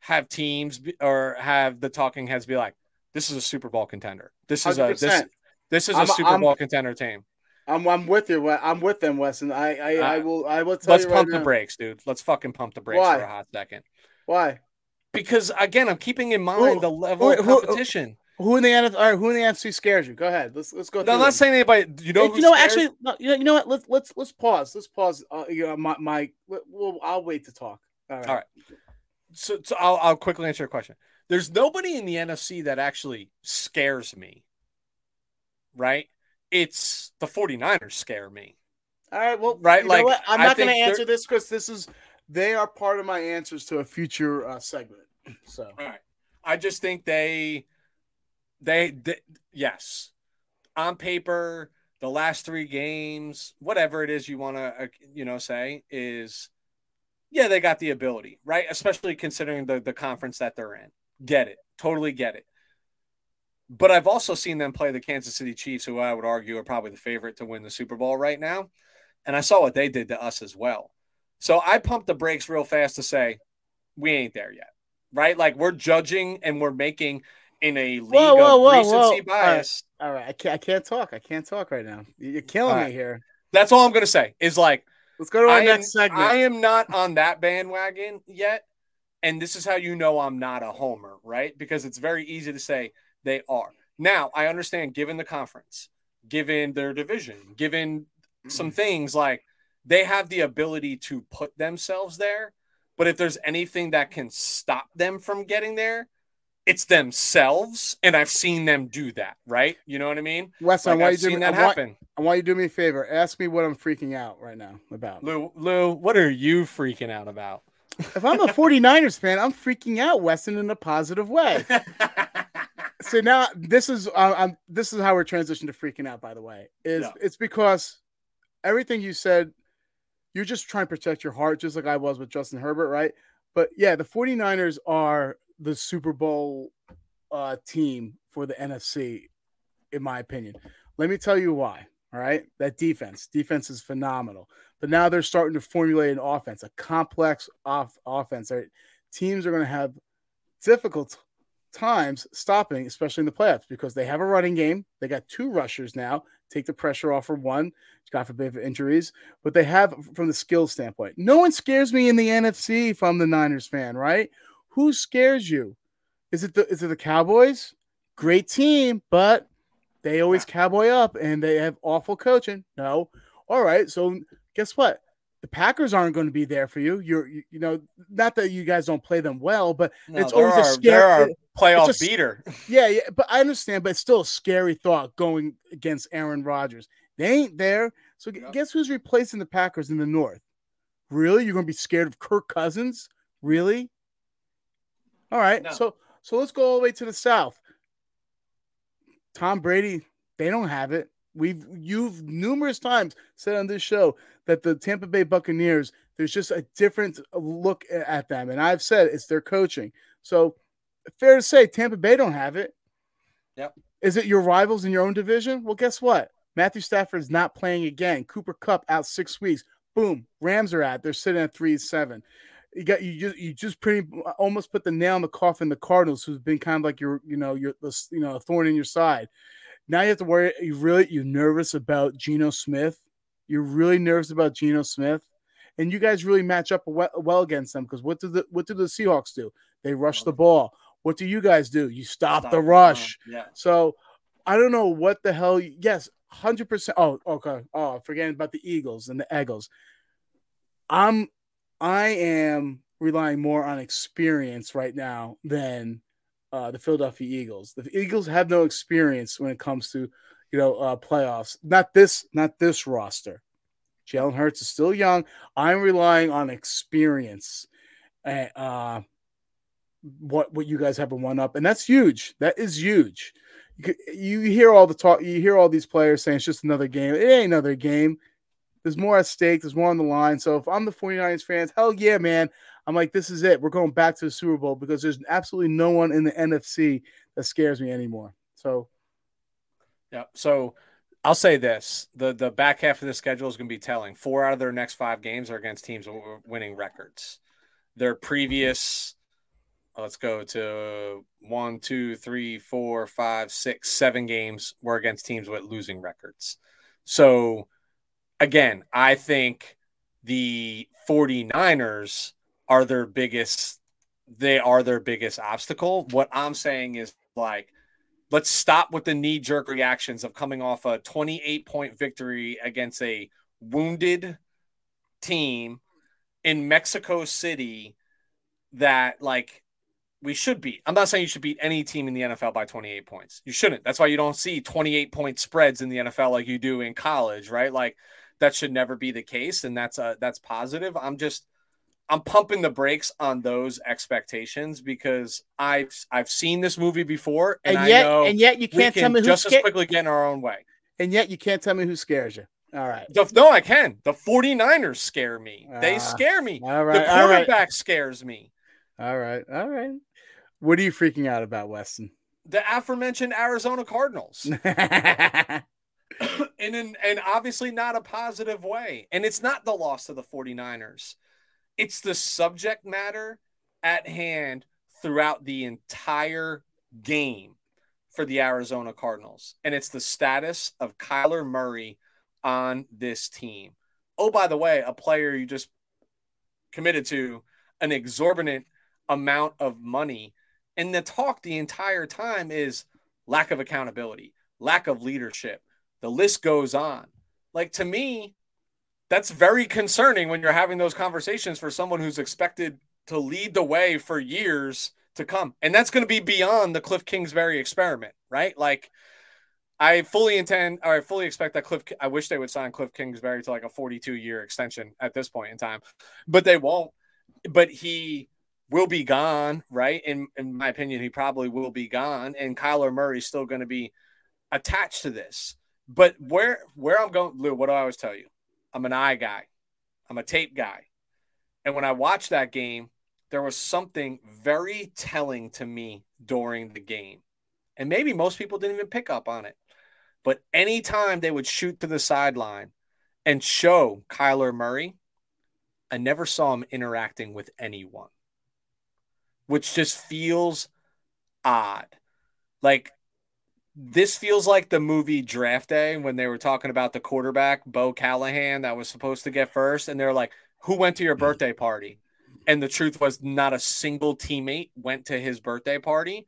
have teams or have the talking heads be like, "This is a Super Bowl contender. This is 100%. a this this is a I'm, Super I'm, Bowl contender team." I'm I'm with you. I'm with them, Weston. I I, uh, I will I will tell let's you. Let's pump the brakes, dude. Let's fucking pump the brakes Why? for a hot second. Why? Because again, I'm keeping in mind who, the level who, of competition. Who, who in the? All right, who in the NFC scares you? Go ahead. Let's let's go. No, I'm not saying anybody. You know, you know. Actually, no, you know, you know what? Let's let's let's pause. Let's pause. Uh, you know, my my. Well, I'll wait to talk. All right. All right. So, so I'll I'll quickly answer your question. There's nobody in the NFC that actually scares me. Right? It's the 49ers scare me. All right. Well, right. like I'm not going to answer this because this is they are part of my answers to a future uh, segment. So. I just think they, they, they, yes, on paper, the last three games, whatever it is you want to, uh, you know, say is, yeah, they got the ability, right? Especially considering the the conference that they're in. Get it, totally get it. But I've also seen them play the Kansas City Chiefs, who I would argue are probably the favorite to win the Super Bowl right now. And I saw what they did to us as well. So I pumped the brakes real fast to say, we ain't there yet right? Like we're judging and we're making in a league whoa, whoa, whoa, of recency bias. All right. all right, I can't. I can't talk. I can't talk right now. You're killing right. me here. That's all I'm gonna say. Is like, let's go to our I next am, segment. I am not on that bandwagon yet, and this is how you know I'm not a homer, right? Because it's very easy to say they are. Now I understand, given the conference, given their division, given some mm. things like they have the ability to put themselves there but if there's anything that can stop them from getting there, it's themselves. And I've seen them do that, right? You know what I mean? Wes, like, I want I've you to that I want, happen. I want you to do me a favor. Ask me what I'm freaking out right now about. Lou, Lou, what are you freaking out about? If I'm a 49ers fan, I'm freaking out, Weston, in a positive way. so now this is uh, I'm this is how we're transitioning to freaking out. By the way, is yeah. it's because everything you said you're just trying to protect your heart, just like I was with Justin Herbert, right? But yeah, the 49ers are the Super Bowl uh, team for the NFC, in my opinion. Let me tell you why. All right. That defense, defense is phenomenal. But now they're starting to formulate an offense, a complex off offense. Right? Teams are going to have difficult times stopping, especially in the playoffs, because they have a running game. They got two rushers now take the pressure off for one. God forbid for injuries, but they have from the skill standpoint. No one scares me in the NFC if I'm the Niners fan, right? Who scares you? Is it the is it the Cowboys? Great team, but they always cowboy up and they have awful coaching. No. All right. So guess what? The Packers aren't going to be there for you. You're, you, you know, not that you guys don't play them well, but no, it's always a scary playoff a, beater. Yeah, yeah, but I understand, but it's still a scary thought going against Aaron Rodgers. They ain't there. So guess who's replacing the Packers in the North? Really? You're going to be scared of Kirk Cousins? Really? All right. No. So so let's go all the way to the South. Tom Brady, they don't have it. We've you've numerous times said on this show that the Tampa Bay Buccaneers, there's just a different look at them. And I've said it's their coaching. So fair to say Tampa Bay don't have it. Yep. Is it your rivals in your own division? Well, guess what? Matthew Stafford is not playing again. Cooper Kupp out six weeks. Boom. Rams are out. They're sitting at three seven. You got you just you just pretty almost put the nail in the coffin. The Cardinals, who's been kind of like your you know your you know a thorn in your side. Now you have to worry. You really you're nervous about Geno Smith. You're really nervous about Geno Smith, and you guys really match up well, against them because what do the what do the Seahawks do? They rush the ball. What do you guys do? You stop, stop the rush. Uh-huh. Yeah. So I don't know what the hell. Yes, hundred percent. Oh, okay. Oh, forgetting about the Eagles and the Eagles. I'm, I am relying more on experience right now than uh, the Philadelphia Eagles. The Eagles have no experience when it comes to you know uh, playoffs. Not this, not this roster. Jalen Hurts is still young. I'm relying on experience. Uh, what what you guys have a one up, and that's huge. That is huge. You, you hear all the talk. You hear all these players saying it's just another game. It ain't another game. There's more at stake. There's more on the line. So if I'm the 49ers fans, hell yeah, man. I'm like, this is it. We're going back to the Super Bowl because there's absolutely no one in the NFC that scares me anymore. So, yeah. So I'll say this: the the back half of the schedule is going to be telling. Four out of their next five games are against teams winning records. Their previous, let's go to one, two, three, four, five, six, seven games were against teams with losing records. So, again, I think the 49ers are their biggest they are their biggest obstacle. What I'm saying is like let's stop with the knee jerk reactions of coming off a 28 point victory against a wounded team in Mexico City that like we should beat. I'm not saying you should beat any team in the NFL by 28 points. You shouldn't. That's why you don't see 28 point spreads in the NFL like you do in college, right? Like that should never be the case and that's a that's positive. I'm just I'm pumping the brakes on those expectations because I've I've seen this movie before, and, and yet and yet you can't can tell me just sca- as quickly get in our own way. And yet you can't tell me who scares you. All right. The, no, I can. The 49ers scare me. They uh, scare me. All right. The quarterback right. scares me. All right. All right. What are you freaking out about, Weston? The aforementioned Arizona Cardinals. and in, and obviously not a positive way. And it's not the loss of the 49ers it's the subject matter at hand throughout the entire game for the Arizona Cardinals. And it's the status of Kyler Murray on this team. Oh, by the way, a player you just committed to an exorbitant amount of money. And the talk the entire time is lack of accountability, lack of leadership. The list goes on. Like to me, that's very concerning when you're having those conversations for someone who's expected to lead the way for years to come. And that's going to be beyond the Cliff Kingsbury experiment, right? Like I fully intend or I fully expect that Cliff I wish they would sign Cliff Kingsbury to like a 42 year extension at this point in time, but they won't. But he will be gone, right? In in my opinion, he probably will be gone and Kyler Murray's still going to be attached to this. But where where I'm going, Lou, what do I always tell you? I'm an eye guy. I'm a tape guy. And when I watched that game, there was something very telling to me during the game. And maybe most people didn't even pick up on it. But anytime they would shoot to the sideline and show Kyler Murray, I never saw him interacting with anyone, which just feels odd. Like this feels like the movie Draft Day when they were talking about the quarterback, Bo Callahan, that was supposed to get first. And they're like, Who went to your mm-hmm. birthday party? And the truth was, not a single teammate went to his birthday party.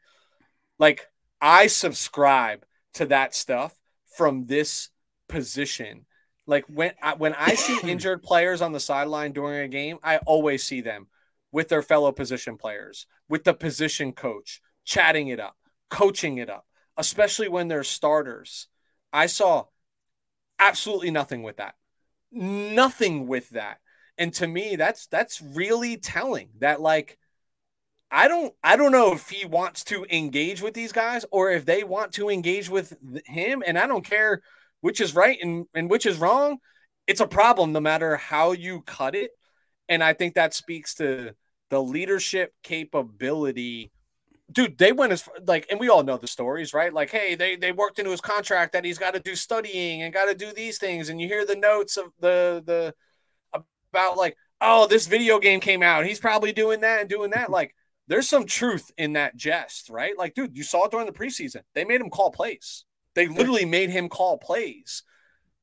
Like, I subscribe to that stuff from this position. Like when I, when I see injured players on the sideline during a game, I always see them with their fellow position players, with the position coach, chatting it up, coaching it up especially when they're starters. I saw absolutely nothing with that. Nothing with that. And to me, that's that's really telling that like I don't I don't know if he wants to engage with these guys or if they want to engage with him. And I don't care which is right and, and which is wrong. It's a problem no matter how you cut it. And I think that speaks to the leadership capability dude, they went as like, and we all know the stories, right? Like, hey, they they worked into his contract that he's got to do studying and got to do these things, and you hear the notes of the the about like, oh, this video game came out, he's probably doing that and doing that. like, there's some truth in that jest, right? Like, dude, you saw it during the preseason. They made him call plays. They literally made him call plays.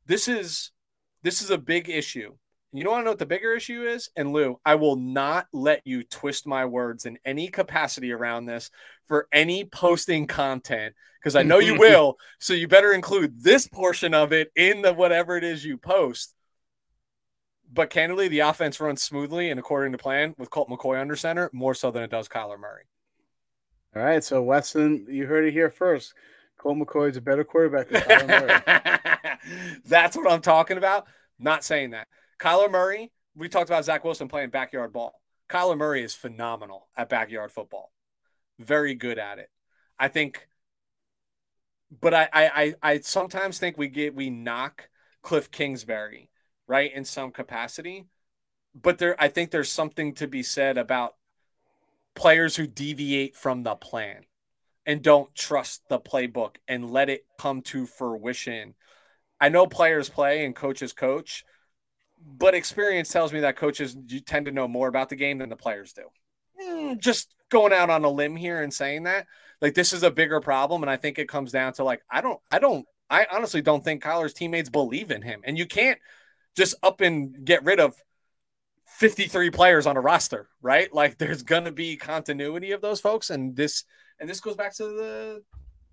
This is this is a big issue. You don't want to know what the bigger issue is? And Lou, I will not let you twist my words in any capacity around this for any posting content because I know you will. So you better include this portion of it in the whatever it is you post. But candidly, the offense runs smoothly and according to plan with Colt McCoy under center more so than it does Kyler Murray. All right, so Weston, you heard it here first. Colt McCoy is a better quarterback than Kyler Murray. That's what I'm talking about. Not saying that. Kyler Murray, we talked about Zach Wilson playing backyard ball. Kyler Murray is phenomenal at backyard football. Very good at it. I think, but I I I sometimes think we get we knock Cliff Kingsbury, right, in some capacity. But there I think there's something to be said about players who deviate from the plan and don't trust the playbook and let it come to fruition. I know players play and coaches coach, but experience tells me that coaches tend to know more about the game than the players do. Mm, just going out on a limb here and saying that, like this is a bigger problem, and I think it comes down to like I don't, I don't, I honestly don't think Kyler's teammates believe in him, and you can't just up and get rid of 53 players on a roster, right? Like there's gonna be continuity of those folks, and this and this goes back to the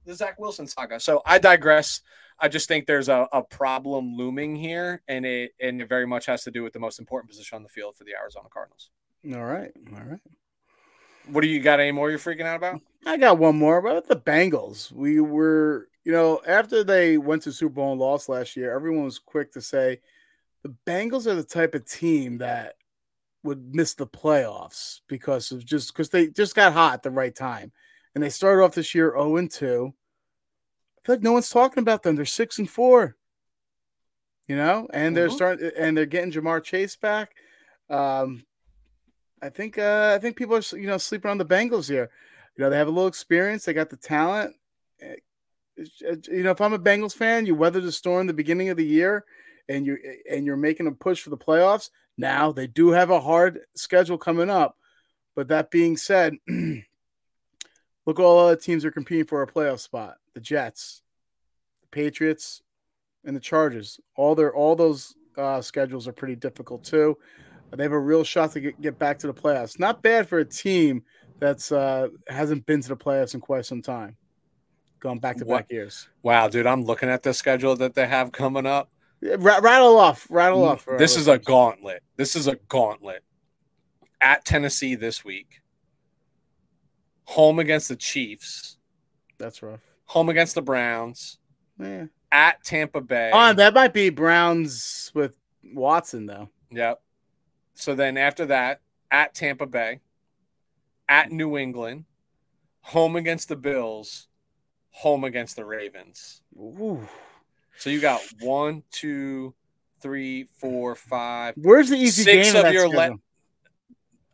the Zach Wilson saga. So I digress. I just think there's a, a problem looming here, and it and it very much has to do with the most important position on the field for the Arizona Cardinals. All right, all right. What do you got? Any more you're freaking out about? I got one more about the Bengals. We were, you know, after they went to Super Bowl and lost last year, everyone was quick to say the Bengals are the type of team that would miss the playoffs because of just because they just got hot at the right time. And they started off this year 0 and 2 I feel like no one's talking about them. They're six and four. You know, and they're mm-hmm. starting and they're getting Ja'Marr Chase back. Um, I think uh, I think people are you know sleeping on the Bengals here. You know, they have a little experience. They got the talent. You know, if I'm a Bengals fan, you weather the storm the beginning of the year, and you and you're making a push for the playoffs. Now they do have a hard schedule coming up, but that being said, look, all other teams are competing for a playoff spot the Jets, the Patriots, and the Chargers. All their all those uh, schedules are pretty difficult too. They have a real shot to get, get back to the playoffs. Not bad for a team that's uh, hasn't been to the playoffs in quite some time. Going back to back years. Wow, dude, I'm looking at the schedule that they have coming up. R- rattle off, rattle off. This is a gauntlet. This is a gauntlet. At Tennessee this week. Home against the Chiefs. That's rough home against the Browns, yeah. at Tampa Bay. Oh, that might be Browns with Watson though. Yep. So then after that, at Tampa Bay, at New England, home against the Bills, home against the Ravens. Ooh. So you got one, two, three, four, five. Where's the easy six game of your le-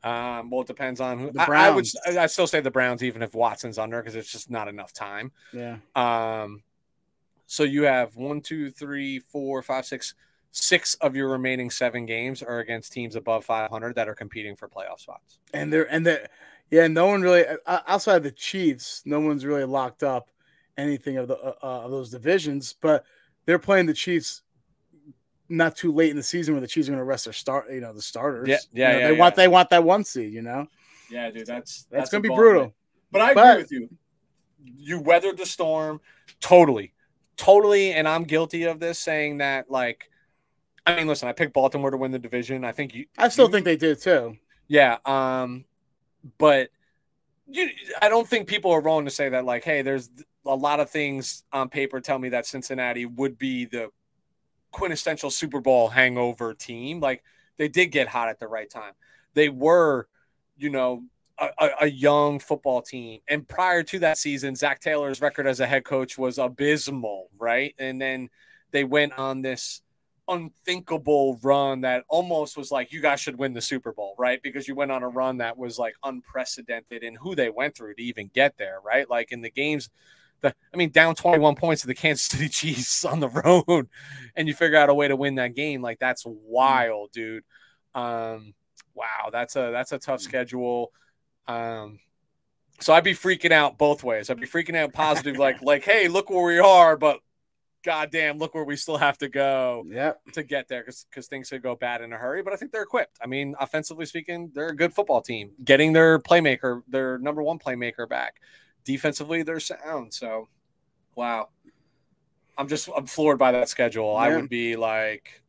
um, well, it depends on who. I, I, would. I still say the Browns, even if Watson's under, because it's just not enough time. Yeah. Um, so you have one, two, three, four, five, six, six of your remaining seven games are against teams above 500 that are competing for playoff spots. And they're and they yeah, no one really outside the Chiefs, no one's really locked up anything of the uh, of those divisions, but they're playing the Chiefs not too late in the season where the Chiefs are going to rest their start, you know, the starters. Yeah, yeah, you know, yeah They yeah. want they want that one seed, you know. Yeah, dude, that's that's, that's going to be brutal. But I agree but, with you. You weathered the storm totally, totally, and I'm guilty of this. Saying that, like, I mean, listen, I picked Baltimore to win the division. I think you. I still you, think they did too. Yeah, um, but you, I don't think people are wrong to say that. Like, hey, there's a lot of things on paper tell me that Cincinnati would be the quintessential Super Bowl hangover team. Like they did get hot at the right time. They were, you know, a, a, young football team. And prior to that season, Zac Taylor's record as a head coach was abysmal, right? And then they went on this unthinkable run that almost was like you guys should win the Super Bowl, right? Because you went on a run that was like unprecedented in who they went through to even get there, right? Like in the games the I mean down 21 points to the Kansas City Chiefs on the road and you figure out a way to win that game like that's wild dude. Um wow that's a that's a tough schedule. Um so I'd be freaking out both ways. I'd be freaking out positive like like hey look where we are but goddamn look where we still have to go yep. to get there because because things could go bad in a hurry but I think they're equipped. I mean offensively speaking they're a good football team getting their playmaker their number one playmaker back defensively they're sound. So, wow, I'm just I'm floored by that schedule. Yeah. I would be like,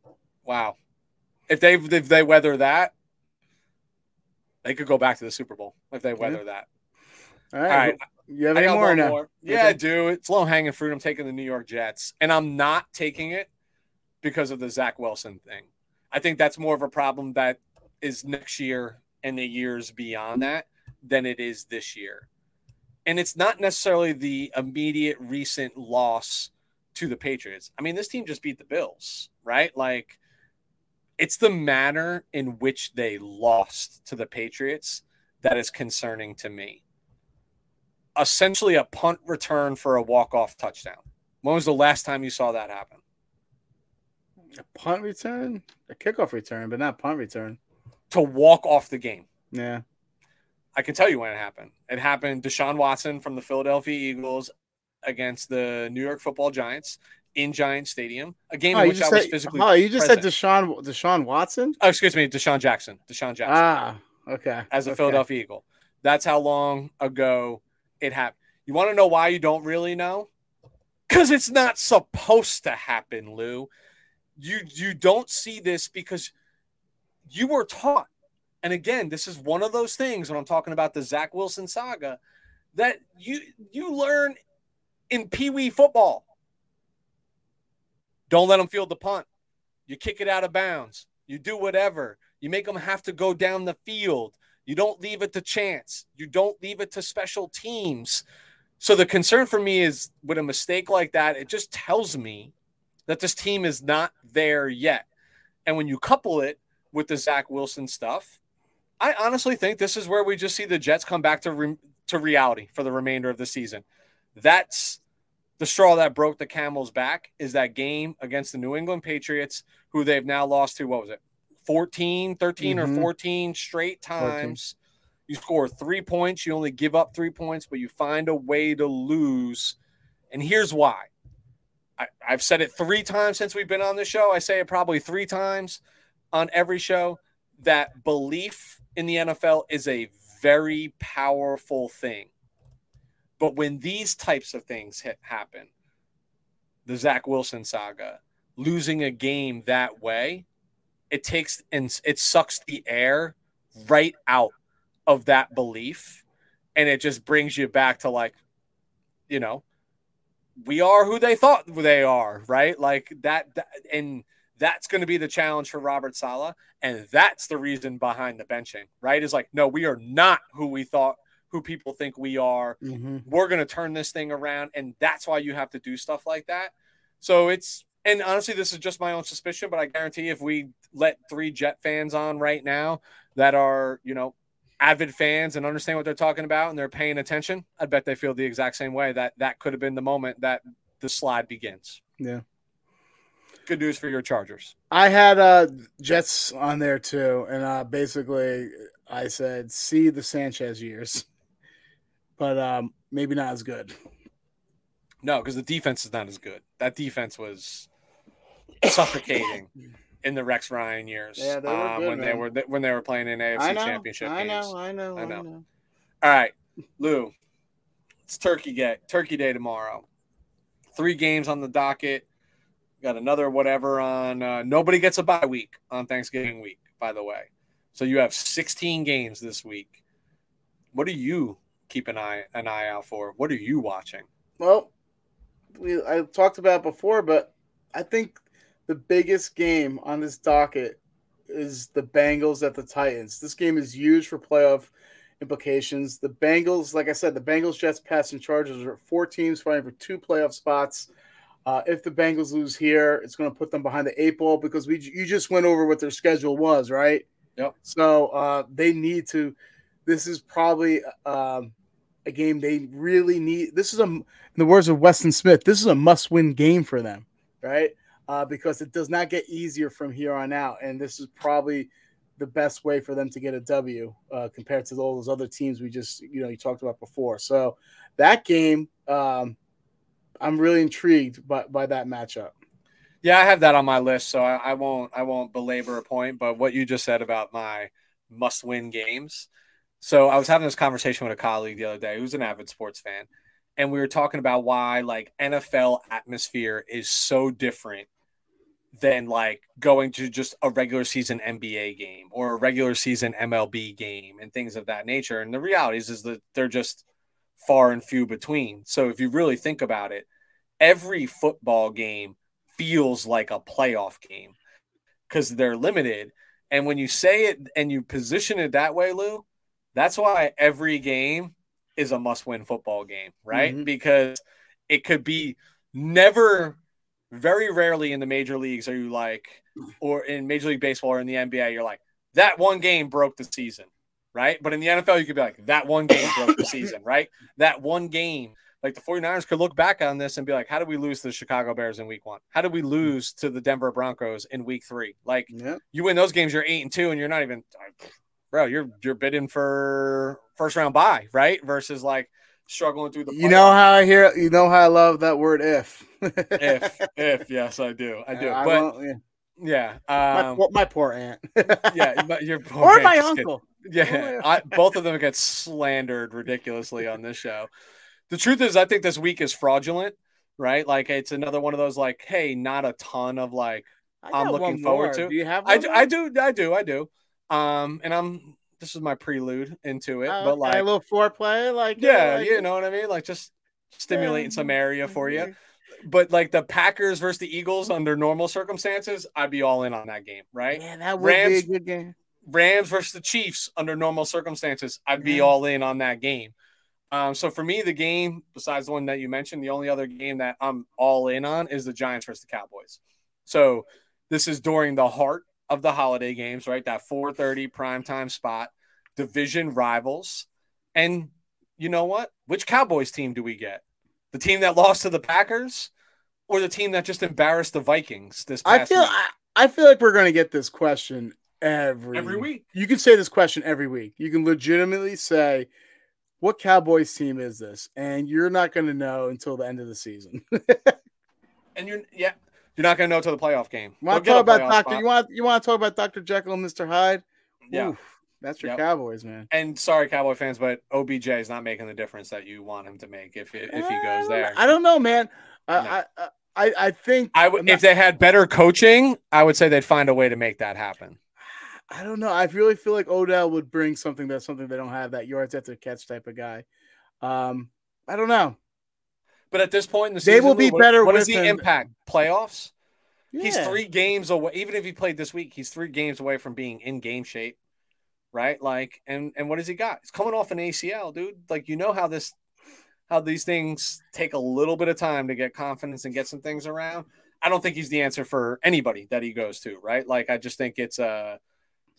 wow, if they if they weather that, they could go back to the Super Bowl if they weather yeah. that. All right. All right. You have any more, more? Yeah, I do. It's low hanging fruit. I'm taking the New York Jets, and I'm not taking it because of the Zach Wilson thing. I think that's more of a problem that is next year and the years beyond that than it is this year. And it's not necessarily the immediate recent loss to the Patriots. I mean, this team just beat the Bills, right? Like, it's the manner in which they lost to the Patriots that is concerning to me. Essentially, a punt return for a walk off touchdown. When was the last time you saw that happen? A punt return? A kickoff return, but not punt return. To walk off the game. Yeah. I can tell you when it happened. It happened Deshaun Watson from the Philadelphia Eagles against the New York Football Giants in Giant Stadium, a game oh, in which I was physically. Oh, you just present. said Deshaun Deshaun Watson. Oh, excuse me, DeSean Jackson. DeSean Jackson. Ah, okay. As a okay. Philadelphia Eagle, that's how long ago it happened. You want to know why you don't really know? Because it's not supposed to happen, Lou. You you don't see this because you were taught. And again, this is one of those things when I'm talking about the Zach Wilson saga that you you learn in Pee Wee football. Don't let them field the punt. You kick it out of bounds. You do whatever. You make them have to go down the field. You don't leave it to chance. You don't leave it to special teams. So the concern for me is with a mistake like that, it just tells me that this team is not there yet. And when you couple it with the Zach Wilson stuff, I honestly think this is where we just see the Jets come back to re- to reality for the remainder of the season. That's the straw that broke the camel's back is that game against the New England Patriots, who they've now lost to, what was it, 14, 13 mm-hmm. or 14 straight times. 14. You score three points, you only give up three points, but you find a way to lose. And here's why. I, I've said it three times since we've been on the show. I say it probably three times on every show that belief in the NFL is a very powerful thing. But when these types of things hit, happen, the Zach Wilson saga, losing a game that way, it takes and it sucks the air right out of that belief. And it just brings you back to like, you know, we are who they thought they are, right? Like that, that and that's going to be the challenge for Robert Saleh. And that's the reason behind the benching, right? Is like, no, we are not who we thought who people think we are. Mm-hmm. We're going to turn this thing around. And that's why you have to do stuff like that. So it's, and honestly, this is just my own suspicion, but I guarantee if we let three Jet fans on right now that are, you know, avid fans and understand what they're talking about and they're paying attention, I bet they feel the exact same way that that could have been the moment that the slide begins. Yeah. Good news for your Chargers. I had uh Jets on there too, and uh basically I said, see the Sanchez years but um, maybe not as good. No, because the defense is not as good. That defense was suffocating in the Rex Ryan years. Yeah, they um, when man. they were when they were playing in AFC know, Championship I games. Know, I know, I know, I know. All right, Lou, it's Turkey Day. Turkey Day tomorrow. Three games on the docket. Got another whatever on. Uh, nobody gets a bye week on Thanksgiving week, by the way. So you have 16 games this week. What do you keep an eye an eye out for? What are you watching? Well, we I talked about before, but I think the biggest game on this docket is the Bengals at the Titans. This game is huge for playoff implications. The Bengals, like I said, the Bengals, Jets, Pats, and Chargers are four teams fighting for two playoff spots. Uh, if the Bengals lose here, it's going to put them behind the eight ball because we you just went over what their schedule was, right? Yep. So uh, they need to. This is probably um, a game they really need. This is a, in the words of Weston Smith, this is a must-win game for them, right? Uh, because it does not get easier from here on out, and this is probably the best way for them to get a W uh, compared to all those other teams we just you know you talked about before. So that game, um, I'm really intrigued by by that matchup. Yeah, I have that on my list, so I, I won't I won't belabor a point. But what you just said about my must-win games so I was having this conversation with a colleague the other day who's an avid sports fan, and we were talking about why like NFL atmosphere is so different than like going to just a regular season NBA game or a regular season MLB game and things of that nature. And the reality is, is that they're just far and few between. So if you really think about it, every football game feels like a playoff game because they're limited. And when you say it and you position it that way, Lou, that's why every game is a must win football game, right? Mm-hmm. Because it could be never, very rarely in the major leagues are you like, or in Major League Baseball or in the NBA, you're like, that one game broke the season, right? But in the NFL, you could be like, that one game broke the season, right? That one game like the 49ers could look back on this and be like, how did we lose to the Chicago Bears in week one? How did we lose to the Denver Broncos in week three? Like yeah. you win those games, you're eight and two, and you're not even bro, you're you're bidding for first round bye, right? Versus like struggling through the You know how I hear you know how I love that word if. if if yes, I do. I do. Uh, but I yeah. Um, my, my, poor aunt. yeah, your poor or my uncle. Yeah, I, both of them get slandered ridiculously on this show the truth is, I think this week is fraudulent, right? Like it's another one of those like, hey, not a ton of like I'm looking forward more. to. Do you have? I do, I do, I do, I do. Um, and I'm this is my prelude into it, uh, but like a little foreplay, like yeah, like, you know what I mean, like just stimulating yeah. some area for you. But like the Packers versus the Eagles under normal circumstances, I'd be all in on that game, right? Yeah, that would Rams, be a good game. Rams versus the Chiefs under normal circumstances, I'd be all in on that game. Um, so for me, the game, besides the one that you mentioned, the only other game that I'm all in on is the Giants versus the Cowboys. So this is during the heart of the holiday games, right? That 4:30 primetime spot, division rivals. And you know what? Which Cowboys team do we get? The team that lost to the Packers or the team that just embarrassed the Vikings this I feel? I, I feel like we're going to get this question every every week. You can say this question every week. You can legitimately say what Cowboys team is this? And you're not going to know until the end of the season. and you're yeah, you're not going to know until the playoff game. You want to talk about Doctor? You want you want to talk about Doctor Jekyll and Mister Hyde? Yeah. Oof, that's your yep. Cowboys, man. And sorry, Cowboy fans, but OBJ is not making the difference that you want him to make if if he goes um, there. I don't know, man. No. I, I I think I would if they had better coaching, I would say they'd find a way to make that happen. I don't know. I really feel like Odell would bring something that's something they don't have that yards after catch type of guy. Um, I don't know. But at this point in the season, they will be what, better. What is the him. impact? Playoffs. Yeah. He's three games away. Even if he played this week, he's three games away from being in game shape, right? Like, and and what has he got? He's coming off an ACL, dude. Like, you know how this, how these things take a little bit of time to get confidence and get some things around. I don't think he's the answer for anybody that he goes to, right? Like, I just think it's a. Uh,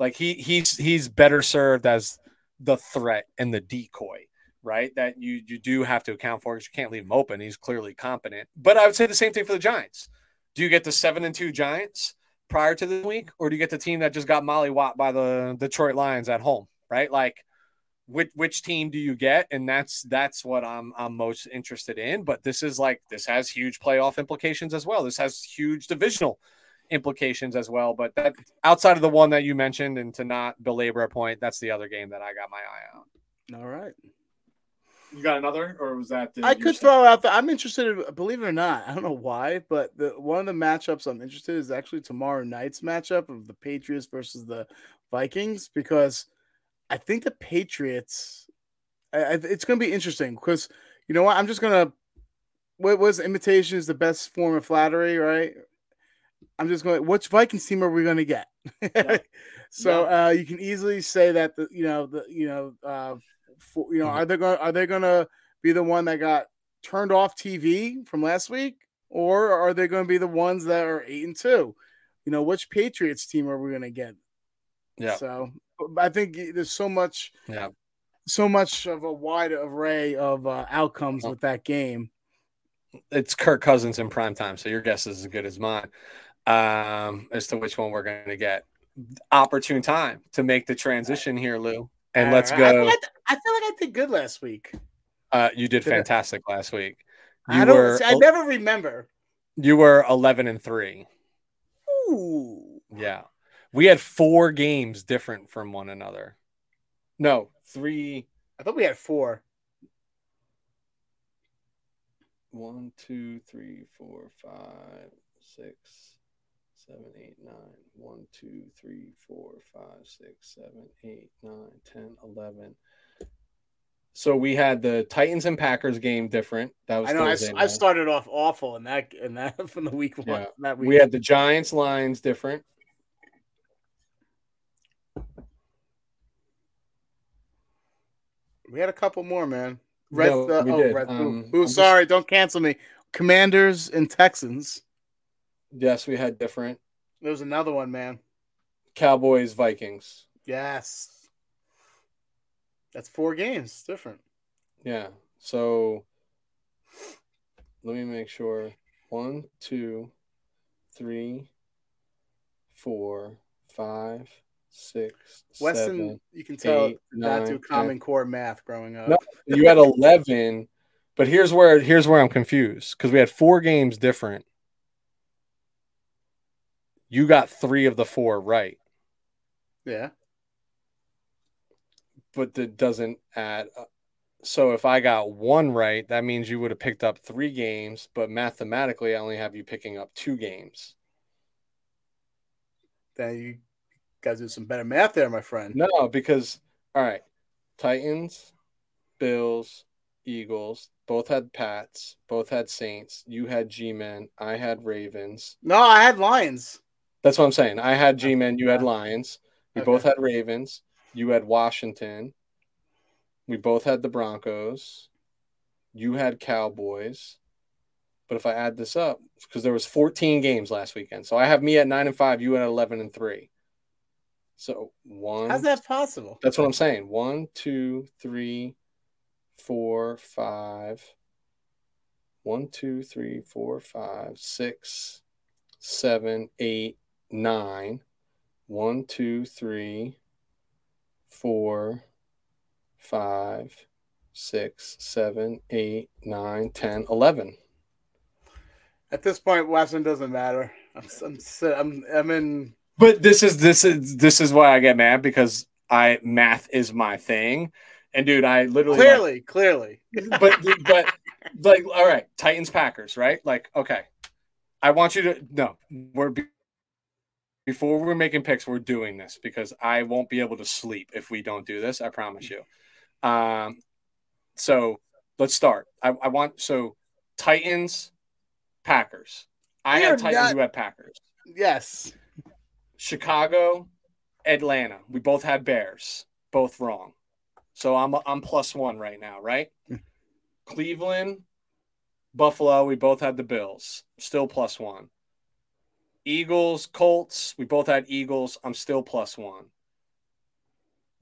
like he he's he's better served as the threat and the decoy, right? That you you do have to account for because you can't leave him open. He's clearly competent. But I would say the same thing for the Giants. Do you get the seven and two Giants prior to the week, or do you get the team that just got mollywopped by the Detroit Lions at home? Right, like which which team do you get and that's that's what I'm I'm most interested in but this is like this has huge playoff implications as well this has huge divisional implications as well. But that outside of the one that you mentioned, and to not belabor a point, that's the other game that I got my eye on. All right. You got another, or was that? I could throw out that I'm interested. In, believe it or not, I don't know why, but the one of the matchups I'm interested in is actually tomorrow night's matchup of the Patriots versus the Vikings because I think the Patriots. I, it's going to be interesting because you know what? I'm just going to. What was imitation is the best form of flattery, right? I'm just going. Which Vikings team are we going to get? Yeah. so yeah. Uh, you can easily say that the you know the you know uh, for, you know mm-hmm. are they going are they going to be the one that got turned off TV from last week, or are they going to be the ones that are eight and two? You know, which Patriots team are we going to get? Yeah. So I think there's so much. Yeah. So much of a wide array of uh, outcomes with that game. It's Kirk Cousins in prime time, so your guess is as good as mine um, as to which one we're going to get. Opportune time to make the transition here, Lou. And uh, let's go. I feel, like I, feel like I did good last week. Uh, you did fantastic last week. You I don't. Were, I never remember. You were eleven and three. Ooh. Yeah, we had four games different from one another. No, three. I thought we had four. One, two, three, four, five, six, seven, eight, nine. One, two, three, four, five, six, seven, eight, nine, ten, eleven. So we had the Titans and Packers game different. That was I know I, Thursday I night. started off awful in that in that from the week one. Yeah. That week. We had the Giants lines different. We had a couple more, man. Red, No, uh, we oh, did. Red, Um, ooh, I'm just- sorry, don't cancel me. Commanders and Texans. Yes, we had different. There was another one, man. Cowboys Vikings. Yes. That's four games. Different. Yeah. So let me make sure. One, two, three, four, five, six, Weston, seven. you can tell eight, not do Common Core math growing up. No. You had eleven, but here's where here's where I'm confused because we had four games different. You got three of the four right, Yeah. but that doesn't add. So if I got one right, that means you would have picked up three games, but mathematically, I only have you picking up two games. Then you got to do some better math there, my friend. No, because all right, Titans, Bills, Eagles, both had Pats, both had Saints. You had G-men, I had Ravens. No, I had Lions. That's what I'm saying. I had G-men, you had Lions. We Okay. both had Ravens. You had Washington. We both had the Broncos. You had Cowboys. But if I add this up, because there was 14 games last weekend, so I have me at nine and five. You at 11 and three. So one. How's that possible? That's what I'm saying. One, two, three, four, five. One, two, three, four, five, six, seven, eight, nine. One, two, three, four, five, six, seven, eight, nine, ten, eleven. At this point, Weston doesn't matter. I'm, I'm, I'm, I'm in. But this is this is this is why I get mad because I math is my thing. And dude, I literally like, Clearly, clearly. but but like all right titans packers right like okay i want you to no we're be- before we're making picks we're doing this because i won't be able to sleep if we don't do this i promise you. Um so let's start. I, I want so titans packers. I had titans not- who had packers. Yes. chicago atlanta. We both had bears. Both wrong. So i'm i'm plus one right now right? Cleveland, Buffalo, we both had the Bills, still plus one. Eagles, Colts, we both had Eagles, I'm still plus one.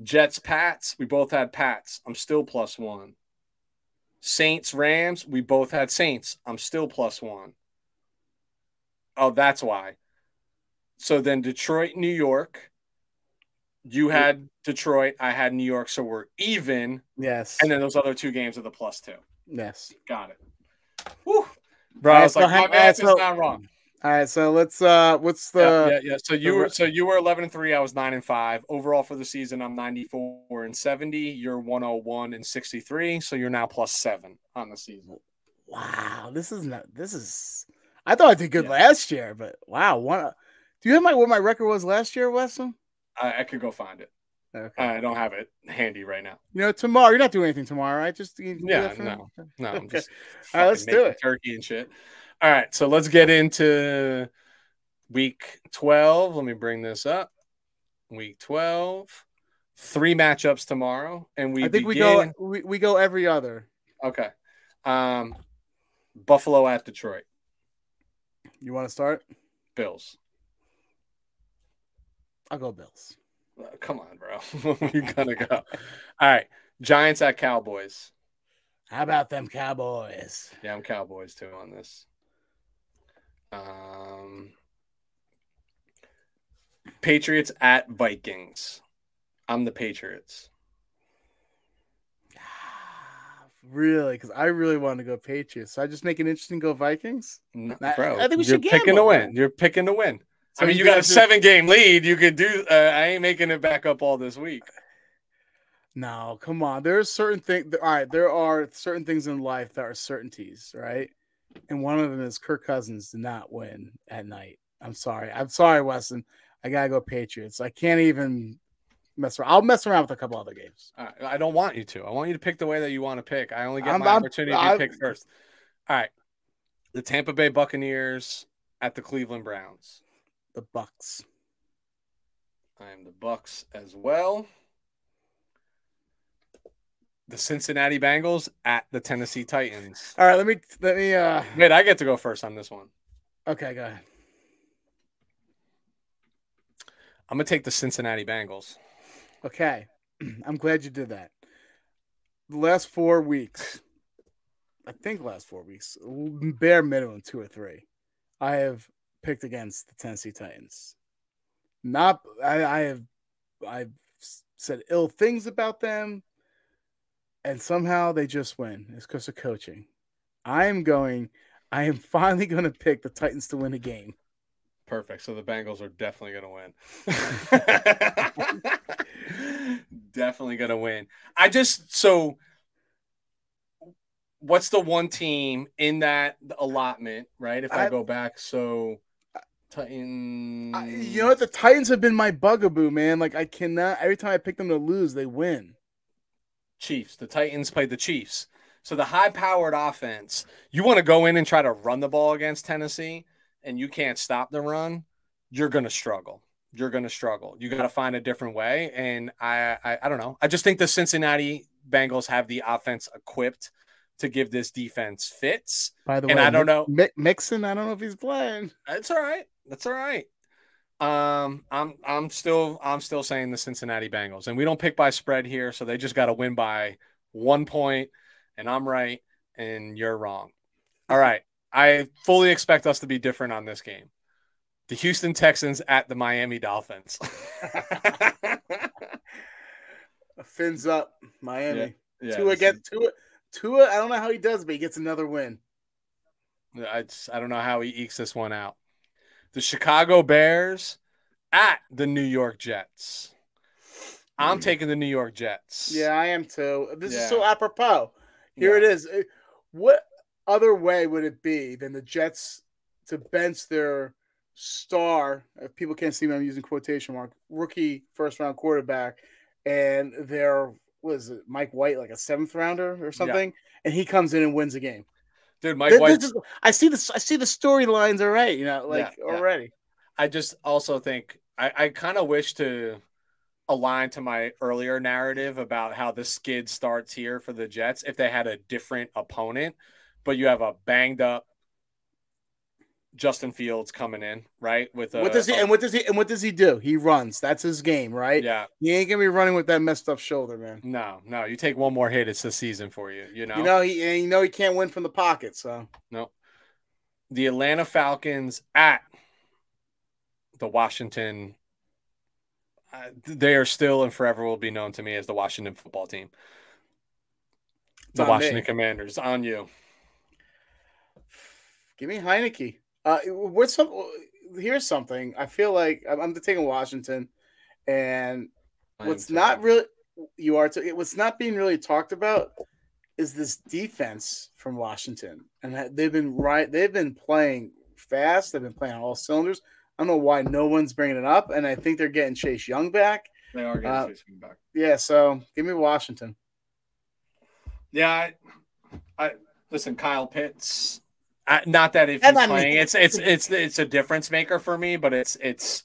Jets, Pats, we both had Pats, I'm still plus one. Saints, Rams, we both had Saints, I'm still plus one. Oh, that's why. So then Detroit, New York, you had Detroit, I had New York, so we're even. Yes. And then those other two games are the plus two. yes. Got it. Whew. Bro, I was like, hang- my uh, math is not wrong. All right. So let's. uh What's the? yeah, yeah, yeah. So you were so you were eleven and three. I was nine and five. Overall for the season, I'm ninety four and seventy. You're one hundred one and sixty three. So you're now plus seven on the season. Wow. This is not. This is. I thought I did good Yeah. last year, but wow. One. Do you have my what my record was last year, Weston? I, I could go find it. Okay. I don't have it handy right now. you know, tomorrow you're not doing anything tomorrow, right? Just Yeah, that for me? no. No, I'm just All right, let's do it. Turkey and shit. All right, so let's get into week twelve. Let me bring this up. Week twelve. Three matchups tomorrow, and we I think begin- we go. We, we go every other. Okay. Um, Buffalo at Detroit. You want to start? Bills. I'll go Bills. Uh, come on, bro. We're gonna go. All right. Giants at Cowboys. How about them Cowboys? Yeah, I'm Cowboys too on this. Um, Patriots at Vikings. I'm the Patriots. Really? Because I really want to go Patriots. So I just make an interesting. Go Vikings. No, I- bro, I think we you're should picking to gamble. win. You're picking to win. So I mean, you got a seven game lead. You could do. Uh, I ain't making it back up all this week. No, come on. There's certain things. All right, there are certain things in life that are certainties, right? And one of them is Kirk Cousins did not win at night. I'm sorry. I'm sorry, Weston. I gotta go Patriots. I can't even. mess around. I'll mess around with a couple other games. Right, I don't want you to. I want you to pick the way that you want to pick. I only get I'm- my I'm- opportunity I'm- to pick first. All right. The Tampa Bay Buccaneers at the Cleveland Browns. The Bucs. I am the Bucs as well. The Cincinnati Bengals at the Tennessee Titans. All right, let me let me. uh Wait, I get to go first on this one. Okay, go ahead. I'm gonna take the Cincinnati Bengals. Okay, I'm glad you did that. The last four weeks, I think last four weeks, bare minimum two or three, I have picked against the Tennessee Titans. Not, I, I have, I've said ill things about them, and somehow they just win. It's because of coaching. I am going. I am finally going to pick the Titans to win a game. Perfect. So the Bengals are definitely going to win. definitely going to win. I just so what's the one team in that allotment, right? If I, I- go back, so Titans. I, you know what? The Titans have been my bugaboo, man. Like I cannot. Every time I pick them to lose, they win. Chiefs. The Titans played the Chiefs. So the high-powered offense, you want to go in and try to run the ball against Tennessee, and you can't stop the run, you're gonna struggle. You're gonna struggle. You got to find a different way. And I, I, I don't know. I just think the Cincinnati Bengals have the offense equipped to give this defense fits. By the way, And I don't know- Mi- Mixon. I don't know if he's playing. That's all right. That's all right. Um, I'm I'm still I'm still saying the Cincinnati Bengals, and we don't pick by spread here, so they just got to win by one point, and I'm right and you're wrong. All right, I fully expect us to be different on this game. The Houston Texans at the Miami Dolphins. Fins up, Miami. yeah, Tua this gets Tua. Tua. I don't know how he does, but he gets another win. I just, I don't know how he ekes this one out. The Chicago Bears at the New York Jets. I'm Hmm. taking the New York Jets. Yeah, I am too. This Yeah. is so apropos. Here it is. Uh, What other way would it be than the Jets to bench their star? If people can't see me, I'm using quotation mark. Rookie first round quarterback, and their was it Mike White like a seventh rounder or something, and he comes in and wins a game. Dude, My This- White. this is- I see this. I see the storylines already. You know, like Yeah, yeah. already. I just also think I, I kind of wish to align to my earlier narrative about how the skid starts here for the Jets if they had a different opponent, but you have a banged up Justin Fields coming in, right? With a, what does he a- and what does he and what does he do? He runs. That's his game, right? yeah, He ain't gonna be running with that messed up shoulder, man. no, no, you take one more hit, it's the season for you, you know. You know he and you know he can't win from the pocket. So No. The Atlanta Falcons at the Washington. Uh, they are still and forever will be known to me as the Washington football team. The on me. Washington Commanders on you. give me Heinicke. Uh, what's some? Here's something. I feel like I'm, I'm taking Washington, and what's not really you are to what's not being really talked about is this defense from Washington, and that they've been right. They've been playing fast. They've been playing on all cylinders. I don't know why no one's bringing it up, and I think they're getting Chase Young back. They are getting uh, Chase Young back. Yeah, so give me Washington. Yeah, I, I listen. Kyle Pitts. I, not that if And he's I mean- playing, it's it's it's it's a difference maker for me, but it's it's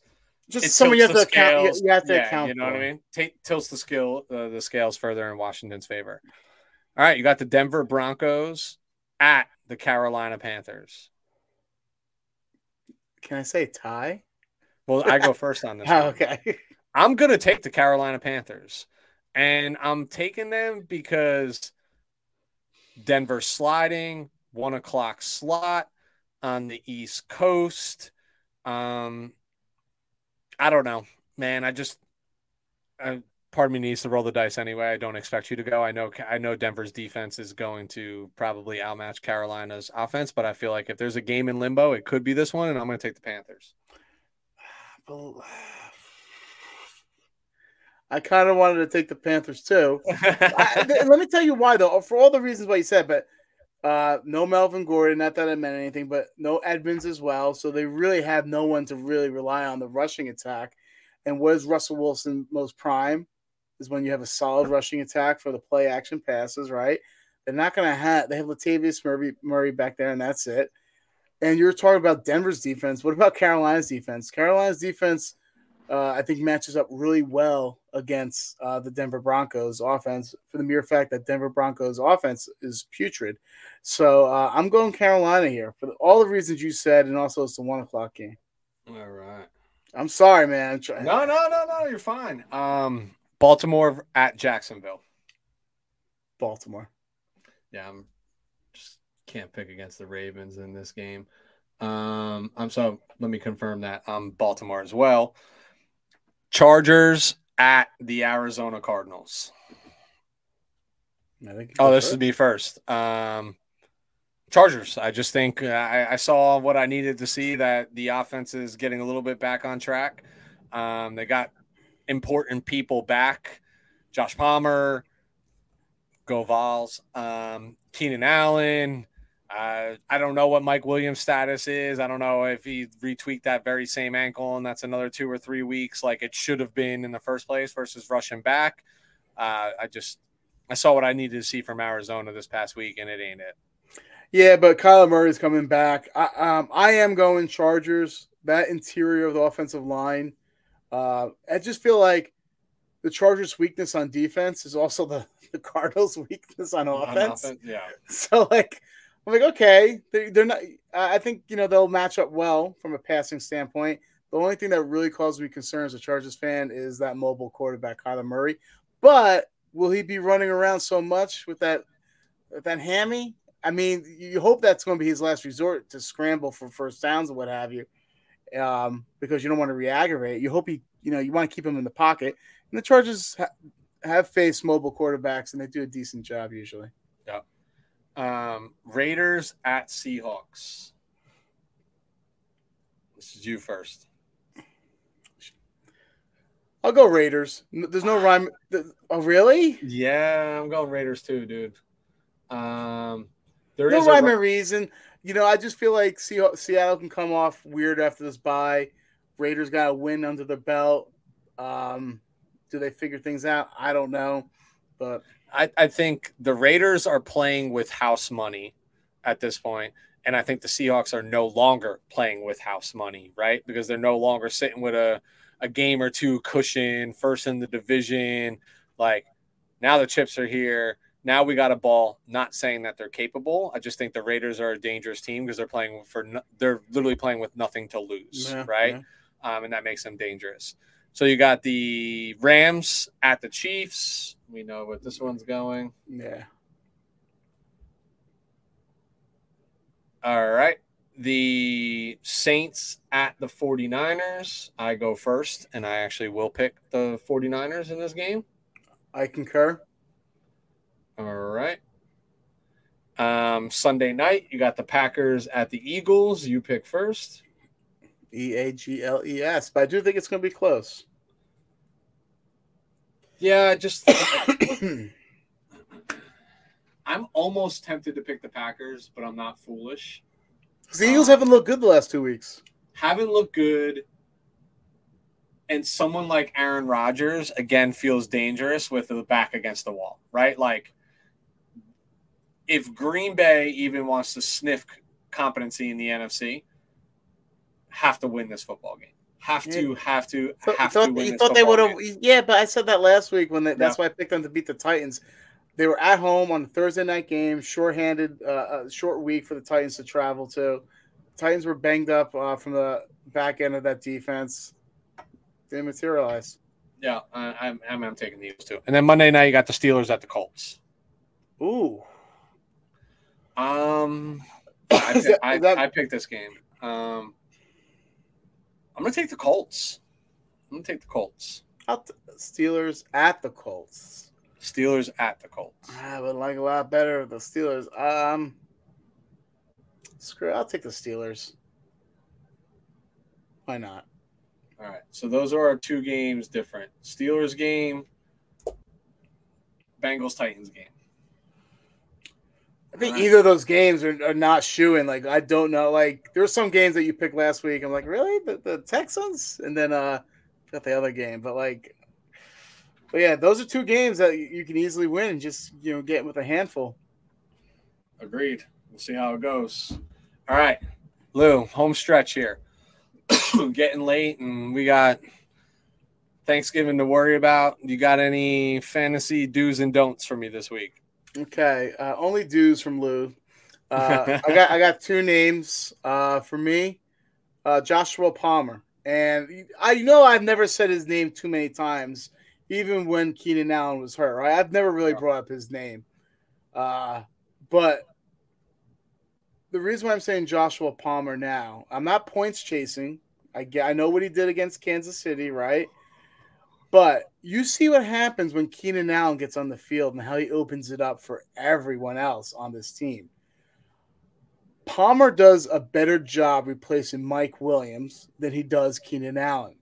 Just it someone you have to account. You, you have to yeah, account. You know what I mean? Take, tilts the skill uh, the scales further in Washington's favor. All right, you got the Denver Broncos at the Carolina Panthers. Can I say tie? Well, I go first on this. Oh, one. okay. I'm gonna take the Carolina Panthers, and I'm taking them because Denver's sliding one o'clock slot on the East Coast. Um, I don't know, man. I just, uh, part of me needs to roll the dice anyway. I don't expect you to go. I know, I know Denver's defense is going to probably outmatch Carolina's offense, but I feel like if there's a game in limbo, it could be this one, and I'm going to take the Panthers. I kind of wanted to take the Panthers too. I, let me tell you why, though. For all the reasons why you said, but uh, no Melvin Gordon. Not that it meant anything, but no Edmonds as well. So they really have no one to really rely on the rushing attack. And what is Russell Wilson most prime? Is when you have a solid rushing attack for the play action passes, right? They're not going to have. They have Latavius Murray, Murray back there, and that's it. And you're talking about Denver's defense. What about Carolina's defense? Carolina's defense, uh, I think, matches up really well against uh, the Denver Broncos offense for the mere fact that Denver Broncos offense is putrid. So uh, I'm going Carolina here for all the reasons you said, and also it's the one o'clock game. All right. I'm sorry, man. I'm trying. No, no, no, no. You're fine. Um, Baltimore at Jacksonville. Baltimore. Yeah, I'm just can't pick against the Ravens in this game. Um, I'm so let me confirm that. I'm Baltimore as well. Chargers at the Arizona Cardinals. oh, this would be first. Um, Chargers. I just think uh, I, I, saw what I needed to see that the offense is getting a little bit back on track. Um, they got important people back. Josh Palmer, Go Vols, um, Keenan Allen. Uh, I don't know what Mike Williams' status is. I don't know if he retweaked that very same ankle and that's another two or three weeks like it should have been in the first place versus rushing back. Uh, I just I saw what I needed to see from Arizona this past week and it ain't it. Yeah, but Kyler Murray's coming back. I, um, I am going Chargers. That interior of the offensive line. Uh, I just feel like the Chargers' weakness on defense is also the, the Cardinals' weakness on offense. On offense yeah. So like I'm like, okay, they, they're not. I think you know they'll match up well from a passing standpoint. The only thing that really causes me concern as a Chargers fan is that mobile quarterback Kyler Murray. But will he be running around so much with that with that hammy? I mean, you hope that's going to be his last resort to scramble for first downs and what have you, um, because you don't want to re-aggravate. You hope he, you know, you want to keep him in the pocket. And the Chargers ha- have faced mobile quarterbacks, and they do a decent job usually. Yeah. Um, Raiders at Seahawks. This is you first. I'll go Raiders. There's no rhyme. Oh, really? Yeah, I'm going Raiders too, dude. Um, there no rhyme and reason. You know, I just feel like Seattle can come off weird after this bye. Raiders got a win under the belt. Um, do they figure things out? I don't know, but I, I think the Raiders are playing with house money at this point, and I think the Seahawks are no longer playing with house money, right? Because they're no longer sitting with a, a game or two cushion, first in the division. Like now the chips are here. Now we got a ball. Not saying that they're capable. I just think the Raiders are a dangerous team because they're playing for no, they're literally playing with nothing to lose, yeah, right? Yeah. Um, and that makes them dangerous. So you got the Rams at the Chiefs. We know what this one's going. Yeah. All right. The Saints at the 49ers. I go first, and I actually will pick the 49ers in this game. I concur. All right. Um, Sunday night, you got the Packers at the Eagles. You pick first. E A G L E S. But I do think it's going to be close. Yeah, just I'm almost tempted to pick the Packers, but I'm not foolish. The Eagles um, haven't looked good the last two weeks. Haven't looked good. And someone like Aaron Rodgers again feels dangerous with the back against the wall, right? Like if Green Bay even wants to sniff competency in the NFC, have to win this football game. Have to, yeah. have to, have thought, to win. You thought they would have, yeah, but I said that last week when they, that's why I picked them to beat the Titans. They were at home on a Thursday night game, short-handed, uh, a short week for the Titans to travel to. Titans were banged up uh, from the back end of that defense. Didn't materialize. Yeah, I, I'm, I'm, taking these too. And then Monday night, you got the Steelers at the Colts. Ooh. Um, I, that, I, that... I picked this game. Um, I'm gonna take the Colts. I'm gonna take the Colts. The Steelers at the Colts. Steelers at the Colts. I would like a lot better the Steelers. Um, screw. It, I'll take the Steelers. Why not? All right. So those are our two games different. Steelers game. Bengals Titans game. I think either of those games are, are not shooing. Like I don't know. Like there's some games that you picked last week. I'm like, really? The, the Texans? And then uh forgot the other game, but like, but yeah, those are two games that you can easily win and just you know get with a handful. Agreed. We'll see how it goes. All right, Lou, home stretch here. Getting late, and we got Thanksgiving to worry about. You got any fantasy do's and don'ts for me this week? Okay, uh, only do's from Lou. Uh, I got I got two names uh, for me. Uh, Joshua Palmer, and I know I've never said his name too many times, even when Keenan Allen was hurt. Right? I've never really brought up his name, uh, but the reason why I'm saying Joshua Palmer now, I'm not points chasing. I get, I know what he did against Kansas City, right? But you see what happens when Keenan Allen gets on the field and how he opens it up for everyone else on this team. Palmer does a better job replacing Mike Williams than he does Keenan Allen,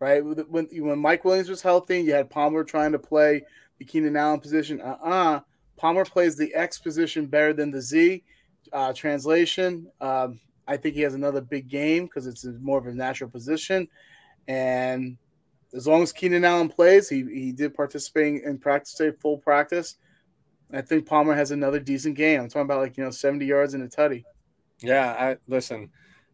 right? When, when Mike Williams was healthy, you had Palmer trying to play the Keenan Allen position. Uh uh-uh. uh Palmer plays the X position better than the Z. Uh, translation, um, I think he has another big game because it's more of a natural position. And as long as Keenan Allen plays, he, he did participate in practice day, full practice. I think Palmer has another decent game. I'm talking about like, you know, 70 yards and a tutty. Yeah, I listen.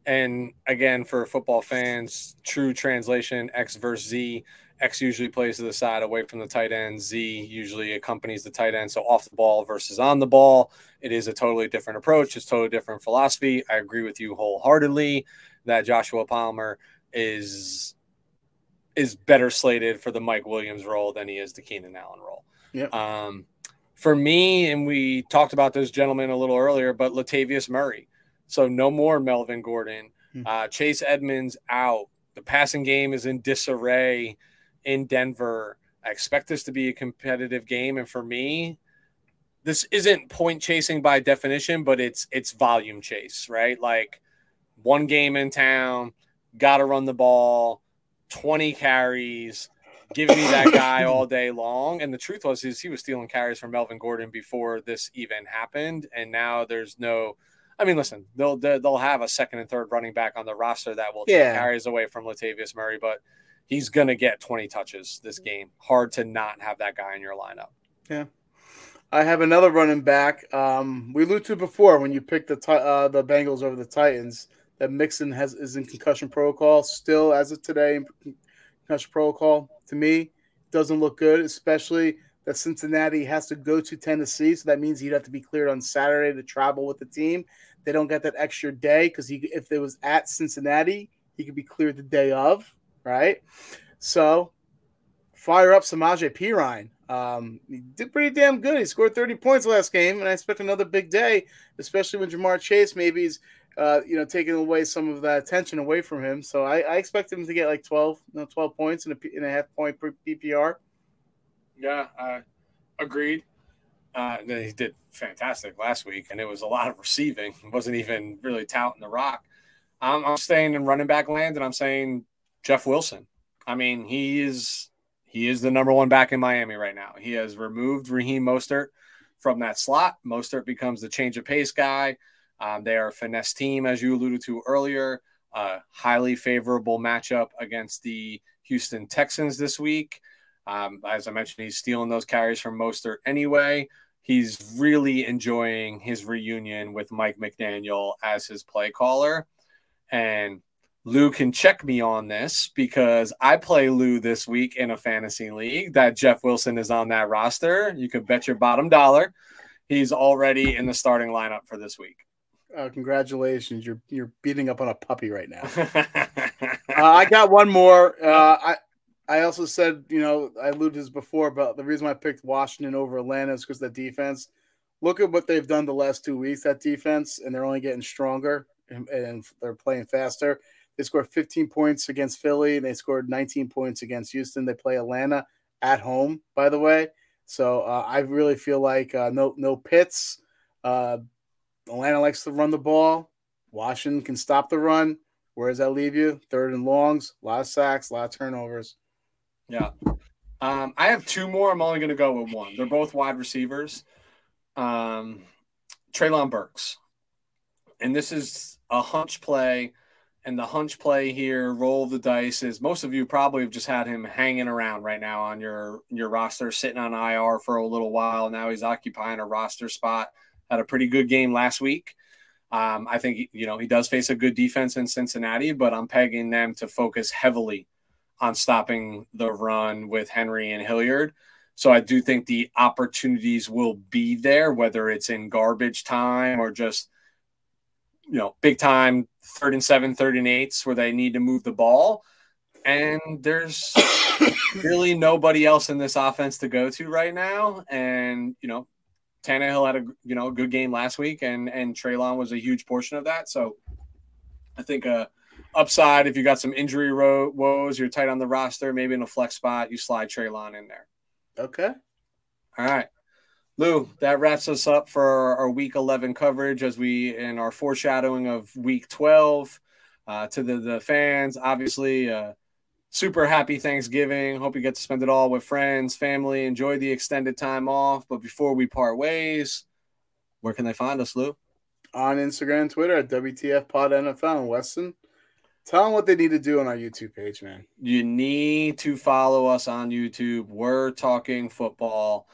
And again, for football fans, true translation X versus Z. X usually plays to the side away from the tight end. Z usually accompanies the tight end. So off the ball versus on the ball, it is a totally different approach. It's totally different philosophy. I agree with you wholeheartedly that Joshua Palmer is is better slated for the Mike Williams role than he is the Keenan Allen role. Yeah. Um, for me, and we talked about those gentlemen a little earlier, but Latavius Murray. So no more Melvin Gordon. Hmm. Uh, Chase Edmonds out. The passing game is in disarray in Denver. I expect this to be a competitive game, and for me, this isn't point chasing by definition, but it's it's volume chase, right? Like one game in town, got to run the ball 20 carries, give me that guy all day long. And the truth was, is he was stealing carries from Melvin Gordon before this even happened, and now there's no. I mean, listen, they'll they'll have a second and third running back on the roster that will take yeah. carries away from Latavius Murray, but he's gonna get 20 touches this game. Hard to not have that guy in your lineup. Yeah. I have another running back. Um, we alluded to before when you picked the uh, the Bengals over the Titans that Mixon has is in concussion protocol still as of today. Concussion protocol to me doesn't look good, especially that Cincinnati has to go to Tennessee, so that means he'd have to be cleared on Saturday to travel with the team. They don't get that extra day because if it was at Cincinnati, he could be cleared the day of, right? So fire up Samaje Perine. Um, he did pretty damn good. He scored 30 points last game, and I expect another big day, especially when Ja'Marr Chase maybe is uh, you know, taking away some of that attention away from him. So I, I expect him to get like 12, you know, 12 points in a, a half point per PPR. Yeah, uh, agreed. Uh, he did fantastic last week, and it was a lot of receiving. He wasn't even really touting the rock. I'm, I'm staying in running back land, and I'm saying Jeff Wilson. I mean, he is he is the number one back in Miami right now. He has removed Raheem Mostert from that slot. Mostert becomes the change of pace guy. Um, they are a finesse team, as you alluded to earlier. A highly favorable matchup against the Houston Texans this week. Um, as I mentioned, he's stealing those carries from Mostert anyway. He's really enjoying his reunion with Mike McDaniel as his play caller. And Lou can check me on this because I play Lou this week in a fantasy league that Jeff Wilson is on that roster. You could bet your bottom dollar he's already in the starting lineup for this week. Uh, congratulations! You're you're beating up on a puppy right now. uh, I got one more. Uh, I I also said you know I alluded to this before, but the reason I picked Washington over Atlanta is because the defense. Look at what they've done the last two weeks. That defense, and they're only getting stronger, and, and they're playing faster. They scored 15 points against Philly. They scored 19 points against Houston. They play Atlanta at home, by the way. So uh, I really feel like uh, no no Pitts. Uh, Atlanta likes to run the ball. Washington can stop the run. Where does that leave you? Third and longs, a lot of sacks, a lot of turnovers. Yeah. Um, I have two more. I'm only going to go with one. They're both wide receivers. Um, Treylon Burks. And this is a hunch play and the hunch play here, roll the dice is most of you probably have just had him hanging around right now on your your roster, sitting on IR for a little while. Now he's occupying a roster spot. Had a pretty good game last week. Um, I think you know he does face a good defense in Cincinnati, but I'm pegging them to focus heavily on stopping the run with Henry and Hilliard. So I do think the opportunities will be there, whether it's in garbage time or just you know big time third and seven, third and eights where they need to move the ball. And there's really nobody else in this offense to go to right now. And, you know, Tannehill had a you know a good game last week, and and Treylon was a huge portion of that. So I think uh upside if you got some injury ro- woes, you're tight on the roster, maybe in a flex spot, you slide Treylon in there. Okay. All right. Lou, that wraps us up for our week 11 coverage as we in our foreshadowing of week 12 uh, to the, the fans. Obviously, uh, super happy Thanksgiving. Hope you get to spend it all with friends, family. Enjoy the extended time off. But before we part ways, where can they find us, Lou? On Instagram and Twitter at WTF Pod NFL and Weston. Tell them what they need to do on our YouTube page, man. You need to follow us on YouTube. We're talking football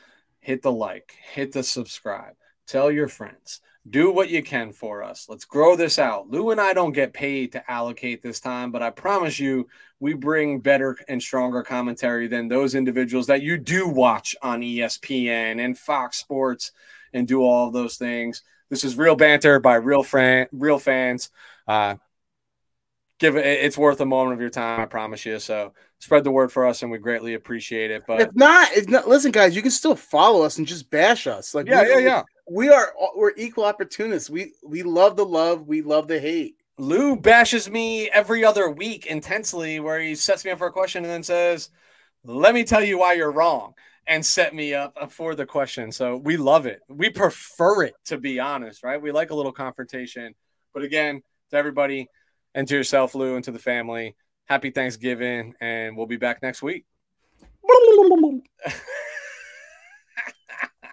hit the like, hit the subscribe, tell your friends, do what you can for us. Let's grow this out. Lou and I don't get paid to allocate this time, but I promise you, we bring better and stronger commentary than those individuals that you do watch on ESPN and Fox Sports and do all of those things. This is real banter by real fan, real fans. Uh, give it it's worth a moment of your time i promise you so spread the word for us and we greatly appreciate it but if not if not listen guys you can still follow us and just bash us like yeah we, yeah yeah we are we're equal opportunists. We we love the love we love the hate. Lou bashes me every other week intensely where he sets me up for a question and then says let me tell you why you're wrong and set me up uh, for the question. So we love it. We prefer it to be honest right? We like a little confrontation. But again to everybody and to yourself, Lou, and to the family. Happy Thanksgiving, and we'll be back next week.